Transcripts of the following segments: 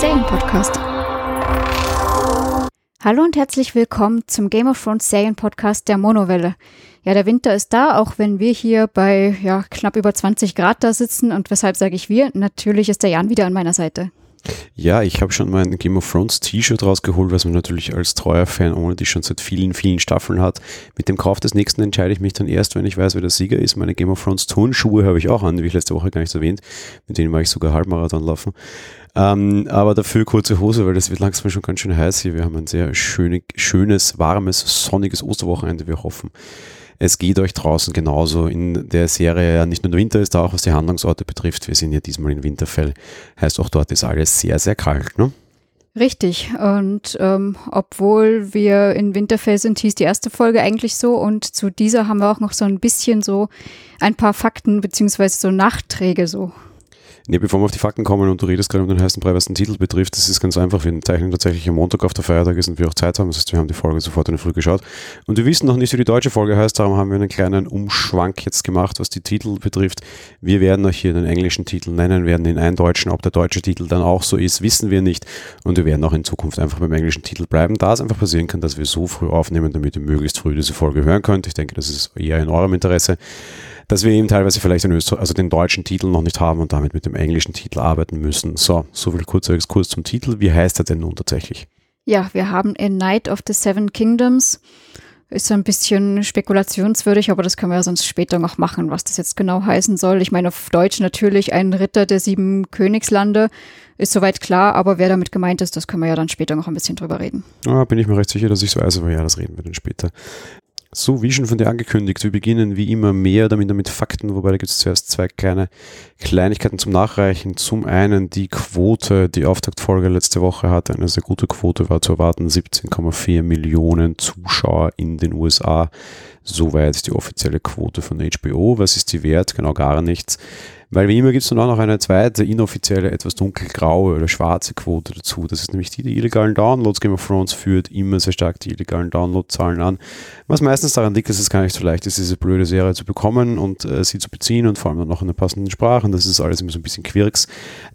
Serien-Podcast. Hallo und herzlich willkommen zum Game of Thrones Serien-Podcast der Monowelle. Ja, der Winter ist da, auch wenn wir hier bei ja, knapp über 20 Grad da sitzen. Und weshalb sage ich wir? Natürlich ist der Jan wieder an meiner Seite. Ja, ich habe schon mein Game of Thrones T-Shirt rausgeholt, was man natürlich als treuer Fan ohne die schon seit vielen, vielen Staffeln hat. Mit dem Kauf des nächsten entscheide ich mich dann erst, wenn ich weiß, wer der Sieger ist. Meine Game of Thrones Turnschuhe habe ich auch an, wie ich letzte Woche gar nicht erwähnt. Mit denen war ich sogar Halbmarathon laufen. Ähm, aber dafür kurze Hose, weil es wird langsam schon ganz schön heiß hier. Wir haben ein sehr schöne, schönes, warmes, sonniges Osterwochenende. Wir hoffen, es geht euch draußen genauso in der Serie ja nicht nur der Winter ist, da auch was die Handlungsorte betrifft. Wir sind ja diesmal in Winterfell. Heißt auch dort ist alles sehr, sehr kalt, ne? Richtig. Und ähm, obwohl wir in Winterfell sind, hieß die erste Folge eigentlich so. Und zu dieser haben wir auch noch so ein bisschen so ein paar Fakten beziehungsweise so Nachträge so Nee, bevor wir auf die Fakten kommen und du redest gerade um den heißen Brei, was den Titel betrifft, das ist ganz einfach. Wir zeichnen tatsächlich am Montag auf der Feiertag ist und wir auch Zeit haben. Das heißt, wir haben die Folge sofort in der Früh geschaut. Und wir wissen noch nicht, wie die deutsche Folge heißt, darum haben wir einen kleinen Umschwank jetzt gemacht, was die Titel betrifft. Wir werden euch hier den englischen Titel nennen, werden den einen deutschen. Ob der deutsche Titel dann auch so ist, wissen wir nicht. Und wir werden auch in Zukunft einfach beim englischen Titel bleiben, da es einfach passieren kann, dass wir so früh aufnehmen, damit ihr möglichst früh diese Folge hören könnt. Ich denke, das ist eher in eurem Interesse dass wir eben teilweise vielleicht also den deutschen Titel noch nicht haben und damit mit dem englischen Titel arbeiten müssen. So, so viel kurzer Exkurs zum Titel. Wie heißt er denn nun tatsächlich? Ja, wir haben A Night of the Seven Kingdoms. Ist so ein bisschen spekulationswürdig, aber das können wir ja sonst später noch machen, was das jetzt genau heißen soll. Ich meine, auf Deutsch natürlich ein Ritter der sieben Königslande. Ist soweit klar, aber wer damit gemeint ist, das können wir ja dann später noch ein bisschen drüber reden. Ja, bin ich mir recht sicher, dass ich so weiß, aber ja, das reden wir dann später. So, wie schon von dir angekündigt, wir beginnen wie immer mehr damit mit Fakten, wobei da gibt es zuerst zwei kleine Kleinigkeiten zum Nachreichen. Zum einen die Quote, die Auftaktfolge letzte Woche hatte eine sehr gute Quote, war zu erwarten 17,4 Millionen Zuschauer in den USA. Soweit die offizielle Quote von HBO. Was ist die wert? Genau gar nichts. Weil wie immer gibt es dann auch noch eine zweite, inoffizielle, etwas dunkelgraue oder schwarze Quote dazu. Das ist nämlich die der illegalen Downloads. Game of Thrones führt immer sehr stark die illegalen Downloadzahlen an. Was meistens daran liegt, dass es gar nicht so leicht ist, diese blöde Serie zu bekommen und äh, sie zu beziehen und vor allem dann noch in der passenden Sprache. Und das ist alles immer so ein bisschen quirks.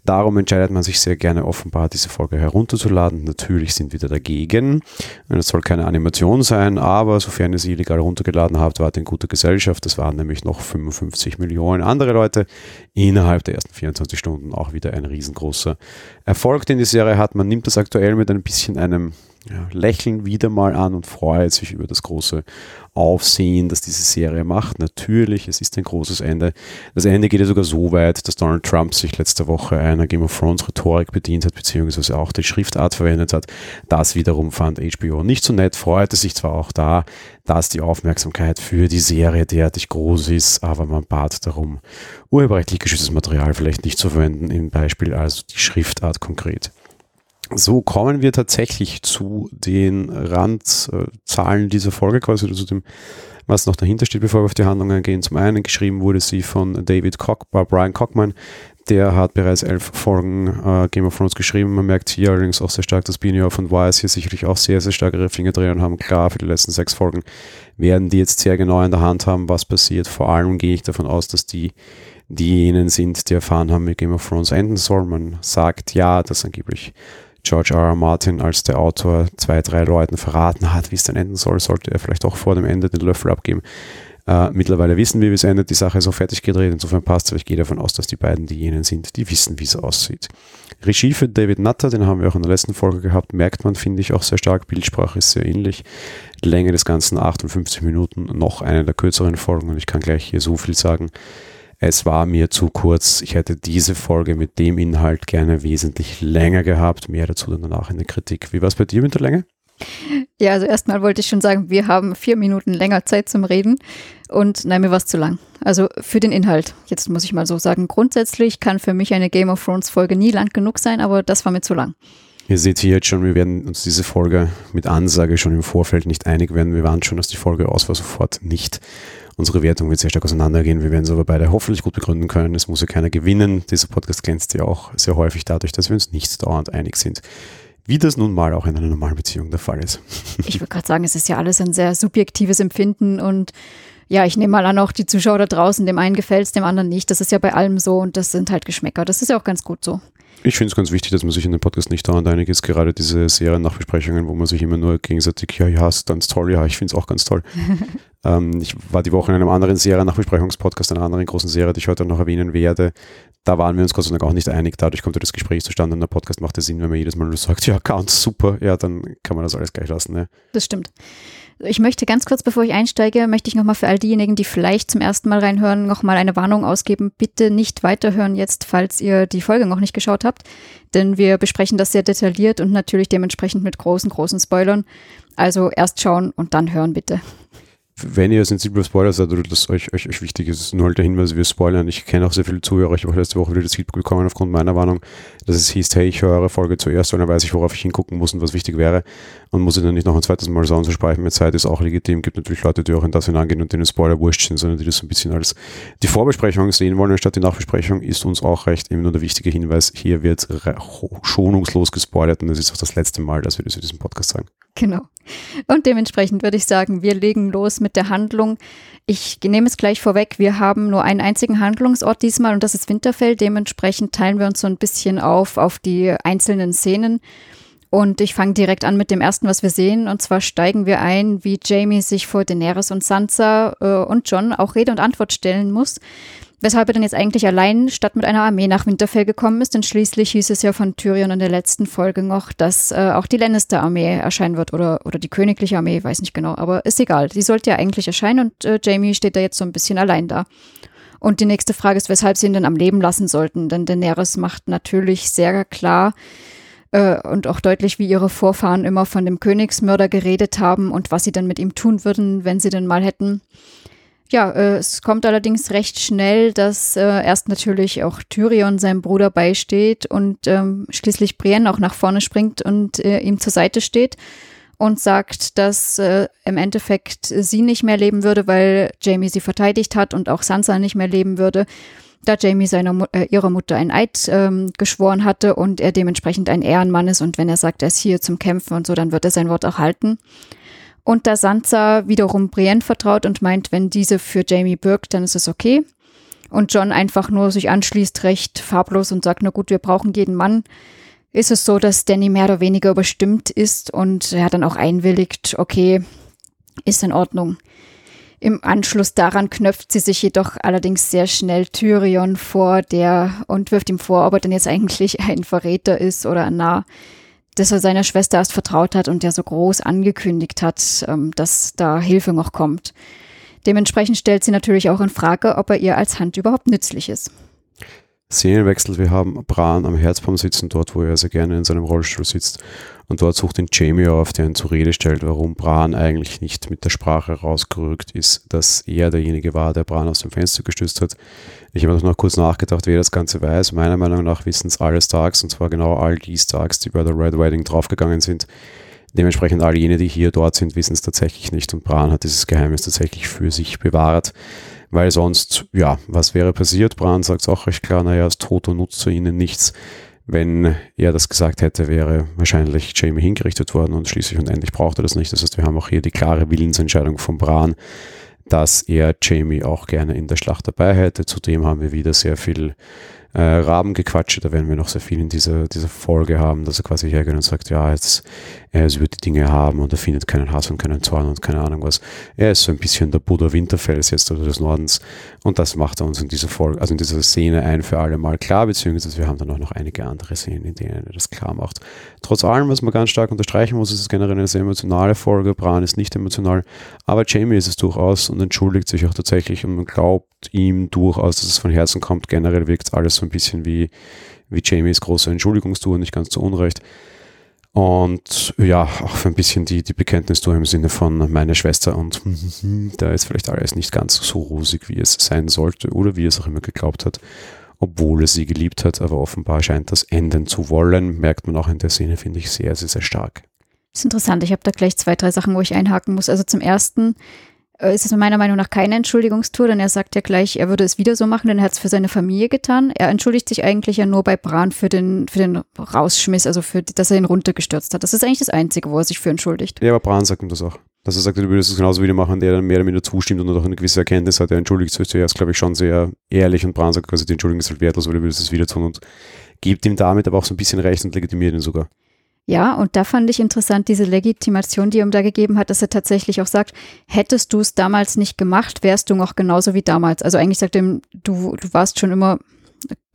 Darum entscheidet man sich sehr gerne offenbar, diese Folge herunterzuladen. Natürlich sind wir dagegen. Es soll keine Animation sein, aber sofern sie illegal runtergeladen habt, wart in guter Gesellschaft. Das waren nämlich noch 55 Millionen andere Leute innerhalb der ersten 24 Stunden auch wieder ein riesengroßer Erfolg, den die Serie hat. Man nimmt das aktuell mit ein bisschen einem ja, Lächeln wieder mal an und freut sich über das große Aufsehen, das diese Serie macht. Natürlich, es ist ein großes Ende. Das Ende geht ja sogar so weit, dass Donald Trump sich letzte Woche einer Game of Thrones Rhetorik bedient hat, beziehungsweise auch die Schriftart verwendet hat. Das wiederum fand HBO nicht so nett, freute sich zwar auch da, dass die Aufmerksamkeit für die Serie derartig groß ist, aber man bat darum, urheberrechtlich geschütztes Material vielleicht nicht zu verwenden, im Beispiel also die Schriftart konkret. So kommen wir tatsächlich zu den Randzahlen dieser Folge, quasi zu dem, was noch dahinter steht, bevor wir auf die Handlungen gehen. Zum einen geschrieben wurde sie von David Cock, äh, Brian Cockman, der hat bereits elf Folgen äh, Game of Thrones geschrieben. Man merkt hier allerdings auch sehr stark, dass Benioff und Wise hier sicherlich auch sehr, sehr stark ihre Finger drehen haben. Klar, für die letzten sechs Folgen werden die jetzt sehr genau in der Hand haben, was passiert. Vor allem gehe ich davon aus, dass die diejenigen sind, die erfahren haben, wie Game of Thrones enden soll. Man sagt ja, dass angeblich George R. R. Martin als der Autor zwei, drei Leuten verraten hat, wie es dann enden soll, sollte er vielleicht auch vor dem Ende den Löffel abgeben. Äh, mittlerweile wissen wir, wie es endet. Die Sache ist auch fertig gedreht. Insofern passt es, aber ich gehe davon aus, dass die beiden diejenigen sind, die wissen, wie es aussieht. Regie für David Nutter, den haben wir auch in der letzten Folge gehabt, merkt man, finde ich, auch sehr stark. Bildsprache ist sehr ähnlich. Länge des Ganzen 58 Minuten, noch eine der kürzeren Folgen und ich kann gleich hier so viel sagen es war mir zu kurz. Ich hätte diese Folge mit dem Inhalt gerne wesentlich länger gehabt. Mehr dazu dann danach in der Kritik. Wie war es bei dir mit der Länge? Ja, also erstmal wollte ich schon sagen, wir haben vier Minuten länger Zeit zum Reden und nein, mir war es zu lang. Also für den Inhalt. Jetzt muss ich mal so sagen, grundsätzlich kann für mich eine Game of Thrones Folge nie lang genug sein, aber das war mir zu lang. Ihr seht hier jetzt schon, wir werden uns diese Folge mit Ansage schon im Vorfeld nicht einig werden. Wir waren schon, dass die Folge aus war, sofort nicht. Unsere Wertung wird sehr stark auseinandergehen. Wir werden es aber beide hoffentlich gut begründen können. Es muss ja keiner gewinnen. Dieser Podcast glänzt ja auch sehr häufig dadurch, dass wir uns nicht dauernd einig sind. Wie das nun mal auch in einer normalen Beziehung der Fall ist. Ich würde gerade sagen, es ist ja alles ein sehr subjektives Empfinden und ja, ich nehme mal an, auch die Zuschauer da draußen, dem einen gefällt es, dem anderen nicht. Das ist ja bei allem so und das sind halt Geschmäcker. Das ist ja auch ganz gut so. Ich finde es ganz wichtig, dass man sich in dem Podcast nicht dauernd einig ist, gerade diese Serien-Nachbesprechungen, wo man sich immer nur gegenseitig, ja, ja, ist ganz toll, ja, ich finde es auch ganz toll. ähm, ich war die Woche in einem anderen Serien-Nachbesprechungspodcast, einer anderen großen Serie, die ich heute noch erwähnen werde. Da waren wir uns Gott sei Dank auch nicht einig. Dadurch kommt ja das Gespräch zustande und der Podcast macht ja Sinn, wenn man jedes Mal nur sagt, ja, ganz super, ja, dann kann man das alles gleich lassen. Ne? Das stimmt. Ich möchte ganz kurz, bevor ich einsteige, möchte ich nochmal für all diejenigen, die vielleicht zum ersten Mal reinhören, nochmal eine Warnung ausgeben. Bitte nicht weiterhören jetzt, falls ihr die Folge noch nicht geschaut habt, denn wir besprechen das sehr detailliert und natürlich dementsprechend mit großen, großen Spoilern. Also erst schauen und dann hören, bitte wenn ihr sensible Spoiler seid oder das euch, euch, euch wichtig ist, nur halt der Hinweis, wir spoilern. Ich kenne auch sehr viele Zuhörer. Ich habe letzte Woche wieder das Feedback bekommen aufgrund meiner Warnung, dass es hieß, hey, ich höre Folge zuerst, und dann weiß ich, worauf ich hingucken muss und was wichtig wäre. Und muss ich dann nicht noch ein zweites Mal sagen, so spare ich mir Zeit, ist auch legitim. Gibt natürlich Leute, die auch in das hineingehen und denen Spoiler wurscht sind, sondern die das ein bisschen als die Vorbesprechung sehen wollen, anstatt die Nachbesprechung, ist uns auch recht. Eben nur der wichtige Hinweis, hier wird schonungslos gespoilert und es ist auch das letzte Mal, dass wir das in diesem Podcast sagen. Genau. Und dementsprechend würde ich sagen, wir legen los mit der Handlung. Ich nehme es gleich vorweg, wir haben nur einen einzigen Handlungsort diesmal und das ist Winterfell. Dementsprechend teilen wir uns so ein bisschen auf auf die einzelnen Szenen. Und ich fange direkt an mit dem ersten, was wir sehen. Und zwar steigen wir ein, wie Jamie sich vor Daenerys und Sansa äh, und John auch Rede und Antwort stellen muss weshalb er dann jetzt eigentlich allein statt mit einer Armee nach Winterfell gekommen ist. Denn schließlich hieß es ja von Tyrion in der letzten Folge noch, dass äh, auch die Lannister-Armee erscheinen wird oder, oder die königliche Armee, weiß nicht genau. Aber ist egal, die sollte ja eigentlich erscheinen und äh, Jamie steht da jetzt so ein bisschen allein da. Und die nächste Frage ist, weshalb sie ihn denn am Leben lassen sollten. Denn Daenerys macht natürlich sehr klar, äh, und auch deutlich, wie ihre Vorfahren immer von dem Königsmörder geredet haben und was sie dann mit ihm tun würden, wenn sie denn mal hätten. Ja, äh, es kommt allerdings recht schnell, dass äh, erst natürlich auch Tyrion seinem Bruder beisteht und ähm, schließlich Brienne auch nach vorne springt und äh, ihm zur Seite steht und sagt, dass äh, im Endeffekt sie nicht mehr leben würde, weil Jamie sie verteidigt hat und auch Sansa nicht mehr leben würde, da Jamie seiner äh, ihrer Mutter ein Eid ähm, geschworen hatte und er dementsprechend ein Ehrenmann ist und wenn er sagt, er ist hier zum Kämpfen und so, dann wird er sein Wort auch halten. Und da Sansa wiederum Brienne vertraut und meint, wenn diese für Jamie birgt, dann ist es okay. Und John einfach nur sich anschließt, recht farblos und sagt, na gut, wir brauchen jeden Mann, ist es so, dass Danny mehr oder weniger überstimmt ist und er dann auch einwilligt, okay, ist in Ordnung. Im Anschluss daran knöpft sie sich jedoch allerdings sehr schnell Tyrion vor, der und wirft ihm vor, ob er denn jetzt eigentlich ein Verräter ist oder ein Narr dass er seiner Schwester erst vertraut hat und der so groß angekündigt hat, ähm, dass da Hilfe noch kommt. Dementsprechend stellt sie natürlich auch in Frage, ob er ihr als Hand überhaupt nützlich ist. Szenenwechsel, wir haben Bran am Herzbaum sitzen, dort wo er sehr gerne in seinem Rollstuhl sitzt. Und dort sucht ihn Jamie auf, der ihn zur Rede stellt, warum Bran eigentlich nicht mit der Sprache rausgerückt ist, dass er derjenige war, der Bran aus dem Fenster gestützt hat. Ich habe noch kurz nachgedacht, wer das Ganze weiß. Meiner Meinung nach wissen es alle Starks, und zwar genau all die Starks, die bei der Red Wedding draufgegangen sind. Dementsprechend all jene, die hier dort sind, wissen es tatsächlich nicht und Bran hat dieses Geheimnis tatsächlich für sich bewahrt weil sonst, ja, was wäre passiert? Bran sagt es auch recht klar, naja, als Toto nutzt zu ihnen nichts. Wenn er das gesagt hätte, wäre wahrscheinlich Jamie hingerichtet worden und schließlich und endlich braucht er das nicht. Das heißt, wir haben auch hier die klare Willensentscheidung von Bran, dass er Jamie auch gerne in der Schlacht dabei hätte. Zudem haben wir wieder sehr viel äh, Rabengequatsche, da werden wir noch sehr viel in dieser, dieser Folge haben, dass er quasi hergeht und sagt, ja, jetzt, er wird die Dinge haben und er findet keinen Hass und keinen Zorn und keine Ahnung was. Er ist so ein bisschen der Buddha Winterfells jetzt oder des Nordens und das macht er uns in dieser Folge, also in dieser Szene ein für alle Mal klar, beziehungsweise wir haben dann auch noch einige andere Szenen, in denen er das klar macht. Trotz allem, was man ganz stark unterstreichen muss, ist es generell eine sehr emotionale Folge. Bran ist nicht emotional, aber Jamie ist es durchaus und entschuldigt sich auch tatsächlich und glaubt ihm durchaus, dass es von Herzen kommt. Generell wirkt alles so ein bisschen wie, wie Jamies große Entschuldigungstour, nicht ganz zu Unrecht. Und ja, auch ein bisschen die, die Bekenntnistour im Sinne von meine Schwester und da ist vielleicht alles nicht ganz so rosig, wie es sein sollte oder wie es auch immer geglaubt hat, obwohl er sie geliebt hat, aber offenbar scheint das enden zu wollen, merkt man auch in der Szene, finde ich sehr, sehr, sehr stark. Das ist interessant. Ich habe da gleich zwei, drei Sachen, wo ich einhaken muss. Also zum ersten, ist es meiner Meinung nach keine Entschuldigungstour, denn er sagt ja gleich, er würde es wieder so machen, denn er hat es für seine Familie getan. Er entschuldigt sich eigentlich ja nur bei Bran für den, für den Rausschmiss, also für, dass er ihn runtergestürzt hat. Das ist eigentlich das Einzige, wo er sich für entschuldigt. Ja, aber Bran sagt ihm das auch. Dass er sagt, du würdest es genauso wieder machen, der dann mehr oder weniger zustimmt und auch eine gewisse Erkenntnis hat. Er entschuldigt sich zuerst, glaube ich, schon sehr ehrlich und Bran sagt quasi, die Entschuldigung ist halt wertlos, weil du würdest es wieder tun und gibt ihm damit aber auch so ein bisschen recht und legitimiert ihn sogar. Ja, und da fand ich interessant diese Legitimation, die er ihm da gegeben hat, dass er tatsächlich auch sagt, hättest du es damals nicht gemacht, wärst du noch genauso wie damals. Also eigentlich sagt er ihm, du, du warst schon immer,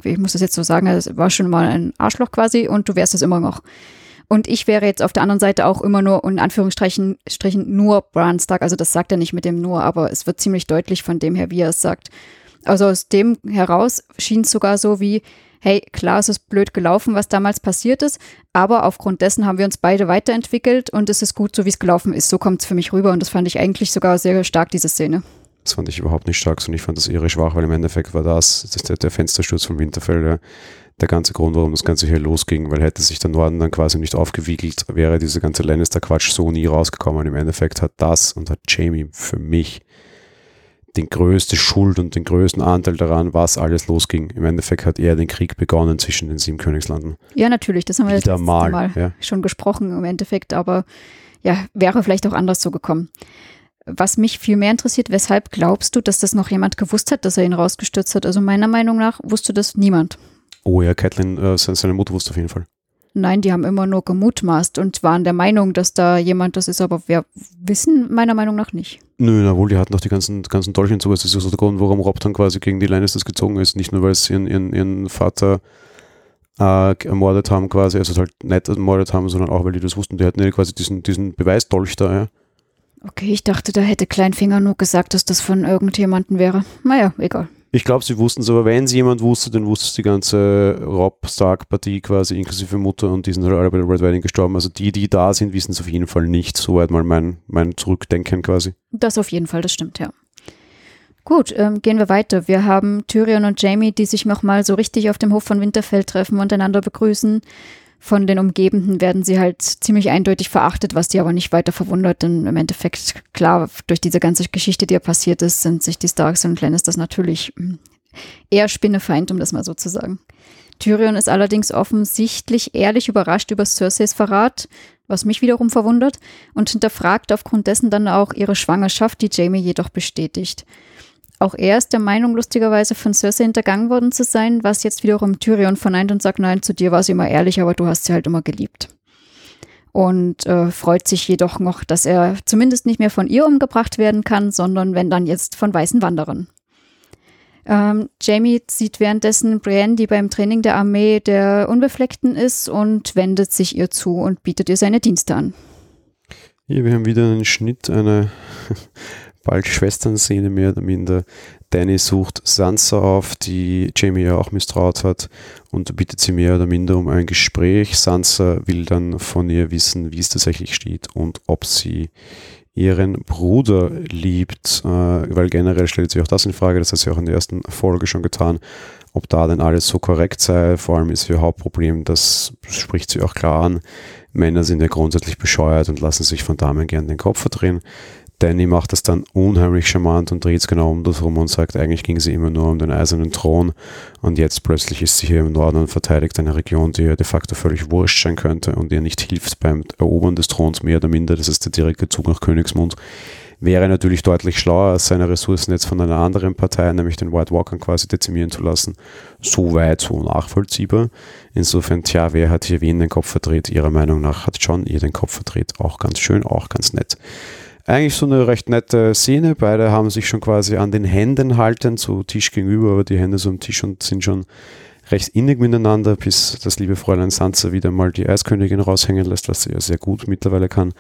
ich muss das jetzt so sagen, es war schon mal ein Arschloch quasi und du wärst es immer noch. Und ich wäre jetzt auf der anderen Seite auch immer nur, in Anführungsstrichen, Strichen, nur Bran Stark. Also das sagt er nicht mit dem nur, aber es wird ziemlich deutlich von dem her, wie er es sagt. Also aus dem heraus schien es sogar so wie, hey, klar, es ist blöd gelaufen, was damals passiert ist, aber aufgrund dessen haben wir uns beide weiterentwickelt und es ist gut, so wie es gelaufen ist. So kommt es für mich rüber und das fand ich eigentlich sogar sehr stark, diese Szene. Das fand ich überhaupt nicht stark, sondern ich fand das eher schwach, weil im Endeffekt war das, das der, der Fenstersturz vom Winterfell, der, der ganze Grund, warum das Ganze hier losging, weil hätte sich der Norden dann quasi nicht aufgewiegelt, wäre diese ganze Lannister-Quatsch so nie rausgekommen. Im Endeffekt hat das und hat Jamie für mich den größte Schuld und den größten Anteil daran, was alles losging. Im Endeffekt hat er den Krieg begonnen zwischen den sieben Königslanden. Ja, natürlich, das haben wir Wieder jetzt mal, mal ja. schon gesprochen im Endeffekt, aber ja, wäre vielleicht auch anders so gekommen. Was mich viel mehr interessiert, weshalb glaubst du, dass das noch jemand gewusst hat, dass er ihn rausgestürzt hat? Also meiner Meinung nach wusste das niemand. Oh ja, Catelyn, äh, se- seine Mutter wusste auf jeden Fall. Nein, die haben immer nur gemutmaßt und waren der Meinung, dass da jemand das ist, aber wir wissen meiner Meinung nach nicht. Nö, na wohl, die hatten doch die ganzen, ganzen Dolche und sowas. Das ist so der Grund, warum Rob dann quasi gegen die Lannisters gezogen ist. Nicht nur, weil sie ihren, ihren, ihren Vater äh, ermordet haben quasi, also halt nicht ermordet haben, sondern auch, weil die das wussten. Die hatten ja quasi diesen, diesen Beweisdolch da, ja. Okay, ich dachte, da hätte Kleinfinger nur gesagt, dass das von irgendjemandem wäre. Naja, egal. Ich glaube, sie wussten es, aber wenn es jemand wusste, dann wusste es die ganze Rob Stark-Partie quasi, inklusive Mutter und die sind halt alle bei der Red Wedding gestorben. Also die, die da sind, wissen es auf jeden Fall nicht. Soweit mal mein, mein Zurückdenken quasi. Das auf jeden Fall, das stimmt, ja. Gut, ähm, gehen wir weiter. Wir haben Tyrion und Jamie, die sich nochmal so richtig auf dem Hof von Winterfell treffen und einander begrüßen. Von den Umgebenden werden sie halt ziemlich eindeutig verachtet, was die aber nicht weiter verwundert, denn im Endeffekt, klar, durch diese ganze Geschichte, die ja passiert ist, sind sich die Starks und Lannisters natürlich hm, eher Spinnefeind, um das mal so zu sagen. Tyrion ist allerdings offensichtlich ehrlich überrascht über Cerseis Verrat, was mich wiederum verwundert, und hinterfragt aufgrund dessen dann auch ihre Schwangerschaft, die Jamie jedoch bestätigt. Auch er ist der Meinung, lustigerweise von Cersei hintergangen worden zu sein, was jetzt wiederum Tyrion verneint und sagt, nein, zu dir war sie immer ehrlich, aber du hast sie halt immer geliebt. Und äh, freut sich jedoch noch, dass er zumindest nicht mehr von ihr umgebracht werden kann, sondern wenn dann jetzt von weißen Wanderern. Ähm, Jamie sieht währenddessen Brienne, die beim Training der Armee der Unbefleckten ist, und wendet sich ihr zu und bietet ihr seine Dienste an. Hier, wir haben wieder einen Schnitt, eine bald Schwestern-Szene mehr oder minder. Danny sucht Sansa auf, die Jamie ja auch misstraut hat und bittet sie mehr oder minder um ein Gespräch. Sansa will dann von ihr wissen, wie es tatsächlich steht und ob sie ihren Bruder liebt, äh, weil generell stellt sich auch das in Frage, das hat sie auch in der ersten Folge schon getan, ob da denn alles so korrekt sei. Vor allem ist ihr Hauptproblem, das spricht sie auch klar an, Männer sind ja grundsätzlich bescheuert und lassen sich von Damen gern den Kopf verdrehen. Danny macht das dann unheimlich charmant und dreht es genau um das rum und sagt, eigentlich ging sie immer nur um den eisernen Thron und jetzt plötzlich ist sie hier im Norden und verteidigt eine Region, die ihr de facto völlig wurscht sein könnte und ihr nicht hilft beim Erobern des Throns mehr oder minder, das ist der direkte Zug nach Königsmund. Wäre natürlich deutlich schlauer, seine Ressourcen jetzt von einer anderen Partei, nämlich den White Walkern quasi dezimieren zu lassen. So weit, so nachvollziehbar. Insofern, tja, wer hat hier wen den Kopf verdreht? Ihrer Meinung nach hat John ihr den Kopf verdreht. Auch ganz schön, auch ganz nett. Eigentlich so eine recht nette Szene. Beide haben sich schon quasi an den Händen halten, so Tisch gegenüber, aber die Hände so am Tisch und sind schon recht innig miteinander, bis das liebe Fräulein Sansa wieder mal die Eiskönigin raushängen lässt, was sie ja sehr gut mittlerweile kann.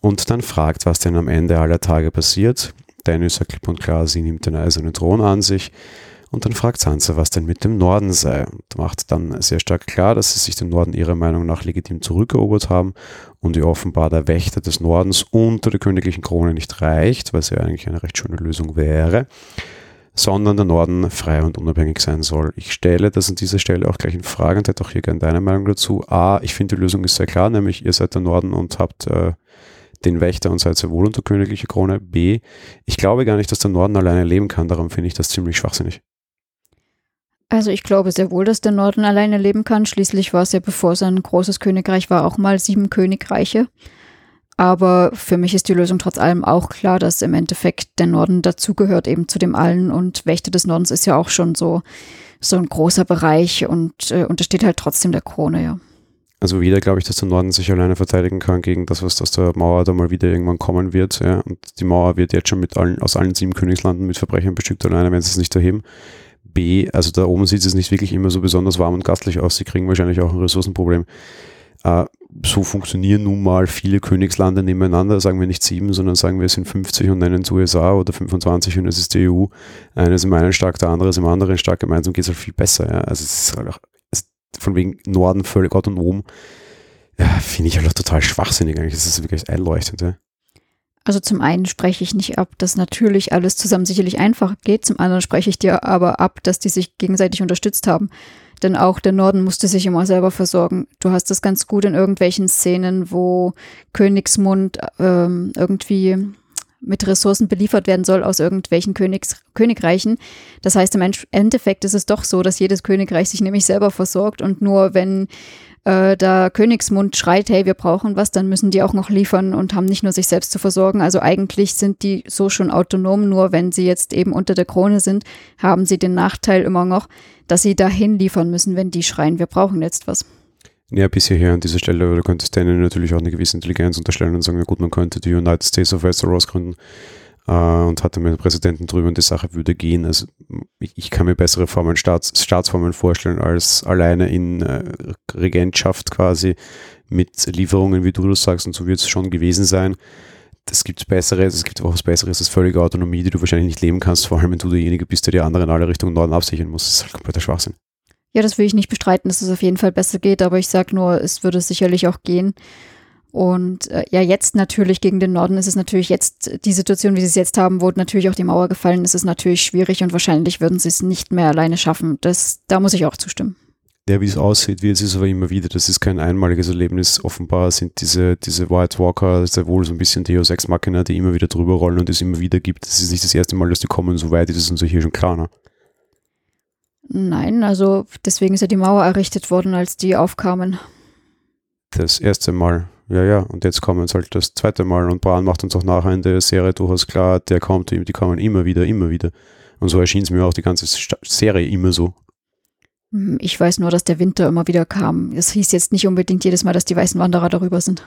Und dann fragt, was denn am Ende aller Tage passiert. Danny sagt klipp und klar, sie nimmt den eisernen Thron an sich. Und dann fragt Sansa, was denn mit dem Norden sei. Und macht dann sehr stark klar, dass sie sich den Norden ihrer Meinung nach legitim zurückerobert haben und ihr offenbar der Wächter des Nordens unter der königlichen Krone nicht reicht, was ja eigentlich eine recht schöne Lösung wäre, sondern der Norden frei und unabhängig sein soll. Ich stelle das an dieser Stelle auch gleich in Frage und hätte auch hier gerne deine Meinung dazu. A, ich finde die Lösung ist sehr klar, nämlich ihr seid der Norden und habt äh, den Wächter und seid sehr wohl unter königlicher Krone. B, ich glaube gar nicht, dass der Norden alleine leben kann, darum finde ich das ziemlich schwachsinnig. Also ich glaube sehr wohl, dass der Norden alleine leben kann. Schließlich war es ja, bevor es ein großes Königreich war, auch mal sieben Königreiche. Aber für mich ist die Lösung trotz allem auch klar, dass im Endeffekt der Norden dazugehört eben zu dem allen und Wächter des Nordens ist ja auch schon so, so ein großer Bereich und äh, untersteht halt trotzdem der Krone, ja. Also weder glaube ich, dass der Norden sich alleine verteidigen kann gegen das, was aus der Mauer da mal wieder irgendwann kommen wird. Ja. Und die Mauer wird jetzt schon mit allen, aus allen sieben Königslanden mit Verbrechern bestückt, alleine wenn sie es nicht erheben. B, also da oben sieht es nicht wirklich immer so besonders warm und gastlich aus. Sie kriegen wahrscheinlich auch ein Ressourcenproblem. Äh, so funktionieren nun mal viele Königslande nebeneinander, sagen wir nicht sieben, sondern sagen wir es sind 50 und nennen es USA oder 25 und es ist die EU. Eines im einen stark, der andere ist im anderen stark. Gemeinsam geht es halt viel besser. Ja. Also es ist halt auch von wegen Norden völlig autonom, ja, finde ich halt auch total schwachsinnig eigentlich. Das ist wirklich einleuchtend. Ja. Also zum einen spreche ich nicht ab, dass natürlich alles zusammen sicherlich einfach geht, zum anderen spreche ich dir aber ab, dass die sich gegenseitig unterstützt haben. Denn auch der Norden musste sich immer selber versorgen. Du hast das ganz gut in irgendwelchen Szenen, wo Königsmund ähm, irgendwie mit Ressourcen beliefert werden soll aus irgendwelchen Königs Königreichen. Das heißt, im Endeffekt ist es doch so, dass jedes Königreich sich nämlich selber versorgt und nur wenn äh, der Königsmund schreit, hey, wir brauchen was, dann müssen die auch noch liefern und haben nicht nur sich selbst zu versorgen. Also eigentlich sind die so schon autonom, nur wenn sie jetzt eben unter der Krone sind, haben sie den Nachteil immer noch, dass sie dahin liefern müssen, wenn die schreien, wir brauchen jetzt was. Ja, bis hierher an dieser Stelle, aber du könntest denen natürlich auch eine gewisse Intelligenz unterstellen und sagen, ja gut, man könnte die United States of Westeros gründen äh, und hatte mit dem Präsidenten drüber und die Sache würde gehen. Also ich, ich kann mir bessere Formen, Staats, Staatsformen vorstellen, als alleine in äh, Regentschaft quasi mit Lieferungen, wie du das sagst, und so wird es schon gewesen sein. Das gibt Besseres, es gibt auch was Besseres als völlige Autonomie, die du wahrscheinlich nicht leben kannst, vor allem wenn du derjenige bist, der die anderen alle Richtung Norden absichern muss. Das ist halt kompletter Schwachsinn. Ja, das will ich nicht bestreiten, dass es auf jeden Fall besser geht, aber ich sage nur, es würde sicherlich auch gehen. Und äh, ja, jetzt natürlich gegen den Norden ist es natürlich jetzt die Situation, wie sie es jetzt haben, wo natürlich auch die Mauer gefallen ist, ist natürlich schwierig und wahrscheinlich würden sie es nicht mehr alleine schaffen. Das, da muss ich auch zustimmen. Ja, wie es aussieht, wie es ist aber immer wieder, das ist kein einmaliges Erlebnis. Offenbar sind diese, diese White Walker sehr wohl so ein bisschen Deus Ex Machina, die immer wieder drüber rollen und es immer wieder gibt. Das ist nicht das erste Mal, dass die kommen, so weit ist es uns hier schon klar. Ne? Nein, also deswegen ist ja die Mauer errichtet worden, als die aufkamen. Das erste Mal, ja, ja. Und jetzt kommen es halt das zweite Mal. Und Bran macht uns auch nachher in der Serie durchaus klar, der kommt, die kommen immer wieder, immer wieder. Und so erschien es mir auch die ganze Serie immer so. Hm, ich weiß nur, dass der Winter immer wieder kam. Es hieß jetzt nicht unbedingt jedes Mal, dass die weißen Wanderer darüber sind.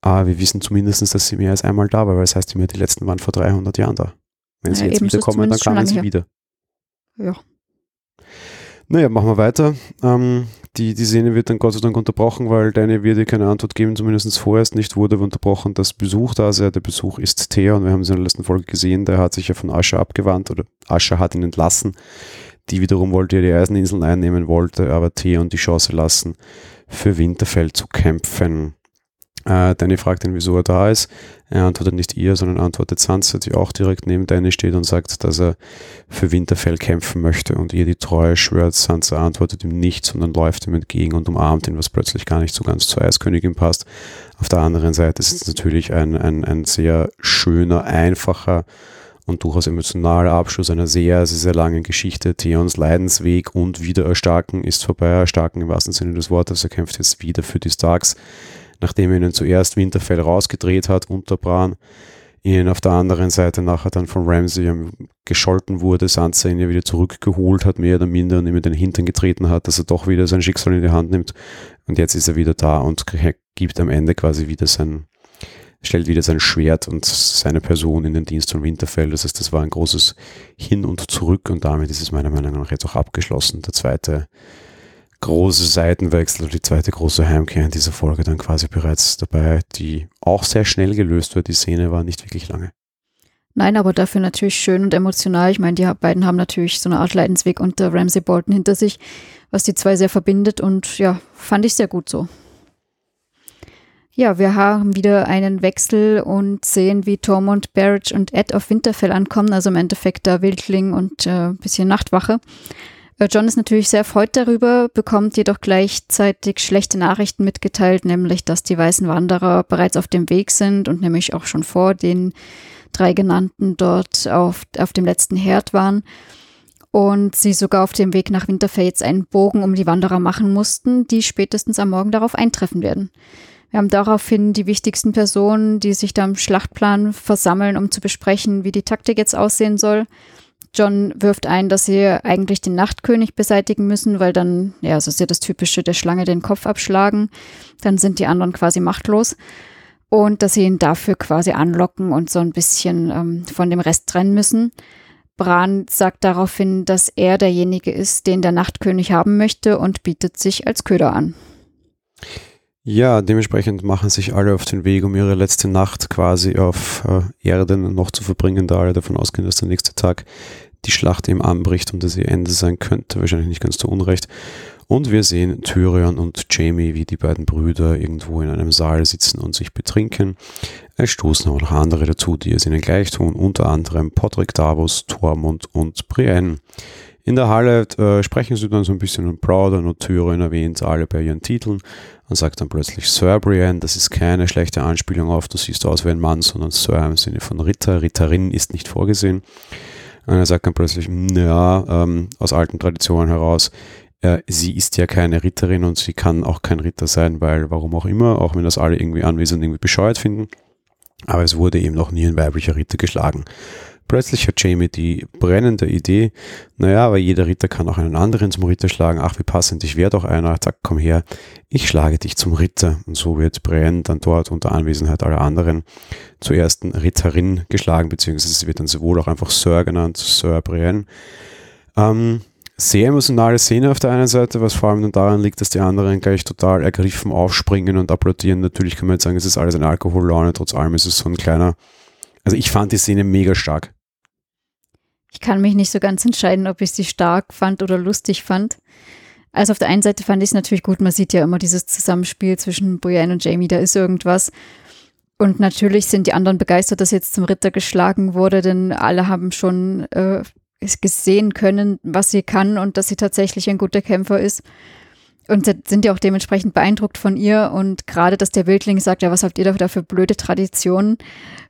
Ah, wir wissen zumindest, dass sie mehr als einmal da war, weil das heißt immer, die letzten waren vor 300 Jahren da. Wenn sie ja, jetzt wiederkommen, dann kamen sie her. wieder. Ja. Naja, machen wir weiter. Ähm, die, die Szene wird dann Gott sei Dank unterbrochen, weil deine wird dir keine Antwort geben, zumindest vorerst nicht, wurde unterbrochen, dass Besuch da sei. Der Besuch ist Thea und wir haben es in der letzten Folge gesehen, der hat sich ja von Ascha abgewandt oder Ascha hat ihn entlassen. Die wiederum wollte ja die Eiseninseln einnehmen, wollte aber Thea und die Chance lassen, für Winterfell zu kämpfen. Äh, Danny fragt ihn, wieso er da ist. Er antwortet nicht ihr, sondern antwortet Sansa, die auch direkt neben Danny steht und sagt, dass er für Winterfell kämpfen möchte und ihr die Treue schwört. Sansa antwortet ihm nicht, sondern läuft ihm entgegen und umarmt ihn, was plötzlich gar nicht so ganz zur Eiskönigin passt. Auf der anderen Seite ist es natürlich ein, ein, ein sehr schöner, einfacher und durchaus emotionaler Abschluss einer sehr, sehr, sehr langen Geschichte. Theons Leidensweg und Wiedererstarken ist vorbei. Erstarken im wahrsten Sinne des Wortes. Er kämpft jetzt wieder für die Starks nachdem er ihnen zuerst Winterfell rausgedreht hat unter Bran, ihn auf der anderen Seite nachher dann von Ramsey gescholten wurde, Sansa ihn ja wieder zurückgeholt hat, mehr oder minder, und ihm in den Hintern getreten hat, dass er doch wieder sein Schicksal in die Hand nimmt. Und jetzt ist er wieder da und gibt am Ende quasi wieder sein, stellt wieder sein Schwert und seine Person in den Dienst von Winterfell. Das heißt, das war ein großes Hin und Zurück und damit ist es meiner Meinung nach jetzt auch abgeschlossen. Der zweite große Seitenwechsel und die zweite große Heimkehr in dieser Folge dann quasi bereits dabei, die auch sehr schnell gelöst wird. Die Szene war nicht wirklich lange. Nein, aber dafür natürlich schön und emotional. Ich meine, die beiden haben natürlich so eine Art Leidensweg unter Ramsey Bolton hinter sich, was die zwei sehr verbindet und ja, fand ich sehr gut so. Ja, wir haben wieder einen Wechsel und sehen, wie Tormund, Barrett und Ed auf Winterfell ankommen, also im Endeffekt da Wildling und äh, bisschen Nachtwache. Äh, John ist natürlich sehr erfreut darüber, bekommt jedoch gleichzeitig schlechte Nachrichten mitgeteilt, nämlich dass die weißen Wanderer bereits auf dem Weg sind und nämlich auch schon vor den drei genannten dort auf, auf dem letzten Herd waren und sie sogar auf dem Weg nach Winterfell einen Bogen um die Wanderer machen mussten, die spätestens am Morgen darauf eintreffen werden. Wir haben daraufhin die wichtigsten Personen, die sich da im Schlachtplan versammeln, um zu besprechen, wie die Taktik jetzt aussehen soll. John wirft ein, dass sie eigentlich den Nachtkönig beseitigen müssen, weil dann, ja, das ist ja das Typische, der Schlange den Kopf abschlagen. Dann sind die anderen quasi machtlos. Und dass sie ihn dafür quasi anlocken und so ein bisschen ähm, von dem Rest trennen müssen. Bran sagt daraufhin, dass er derjenige ist, den der Nachtkönig haben möchte und bietet sich als Köder an. Ja, dementsprechend machen sich alle auf den Weg, um ihre letzte Nacht quasi auf äh, Erden noch zu verbringen, da alle davon ausgehen, dass der nächste Tag die Schlacht eben anbricht und dass ihr Ende sein könnte, wahrscheinlich nicht ganz zu Unrecht. Und wir sehen Tyrion und Jamie, wie die beiden Brüder irgendwo in einem Saal sitzen und sich betrinken. Es stoßen auch noch andere dazu, die es ihnen gleich tun, unter anderem Podrick Davos, Tormund und Brienne. In der Halle äh, sprechen sie dann so ein bisschen und Browder und Tyrion erwähnt alle bei ihren Titeln und sagt dann plötzlich Sir Brienne, das ist keine schlechte Anspielung auf, du siehst aus wie ein Mann, sondern Sir im Sinne von Ritter, Ritterin ist nicht vorgesehen. Und er sagt dann plötzlich, ja, ähm, aus alten Traditionen heraus, äh, sie ist ja keine Ritterin und sie kann auch kein Ritter sein, weil warum auch immer, auch wenn das alle irgendwie anwesend irgendwie bescheuert finden. Aber es wurde eben noch nie ein weiblicher Ritter geschlagen. Plötzlich hat Jamie die brennende Idee, naja, aber jeder Ritter kann auch einen anderen zum Ritter schlagen. Ach, wie passend, ich werde doch einer. Zack, komm her, ich schlage dich zum Ritter. Und so wird Brienne dann dort unter Anwesenheit aller anderen zur ersten Ritterin geschlagen, beziehungsweise sie wird dann sowohl auch einfach Sir genannt, Sir Brienne. Ähm, sehr emotionale Szene auf der einen Seite, was vor allem dann daran liegt, dass die anderen gleich total ergriffen aufspringen und applaudieren. Natürlich kann man jetzt sagen, es ist alles eine Alkohollaune, trotz allem ist es so ein kleiner. Also ich fand die Szene mega stark. Ich kann mich nicht so ganz entscheiden, ob ich sie stark fand oder lustig fand. Also auf der einen Seite fand ich es natürlich gut, man sieht ja immer dieses Zusammenspiel zwischen Brienne und Jamie, da ist irgendwas. Und natürlich sind die anderen begeistert, dass jetzt zum Ritter geschlagen wurde, denn alle haben schon äh, gesehen können, was sie kann und dass sie tatsächlich ein guter Kämpfer ist. Und sind ja auch dementsprechend beeindruckt von ihr. Und gerade, dass der Wildling sagt, ja, was habt ihr da für blöde Traditionen,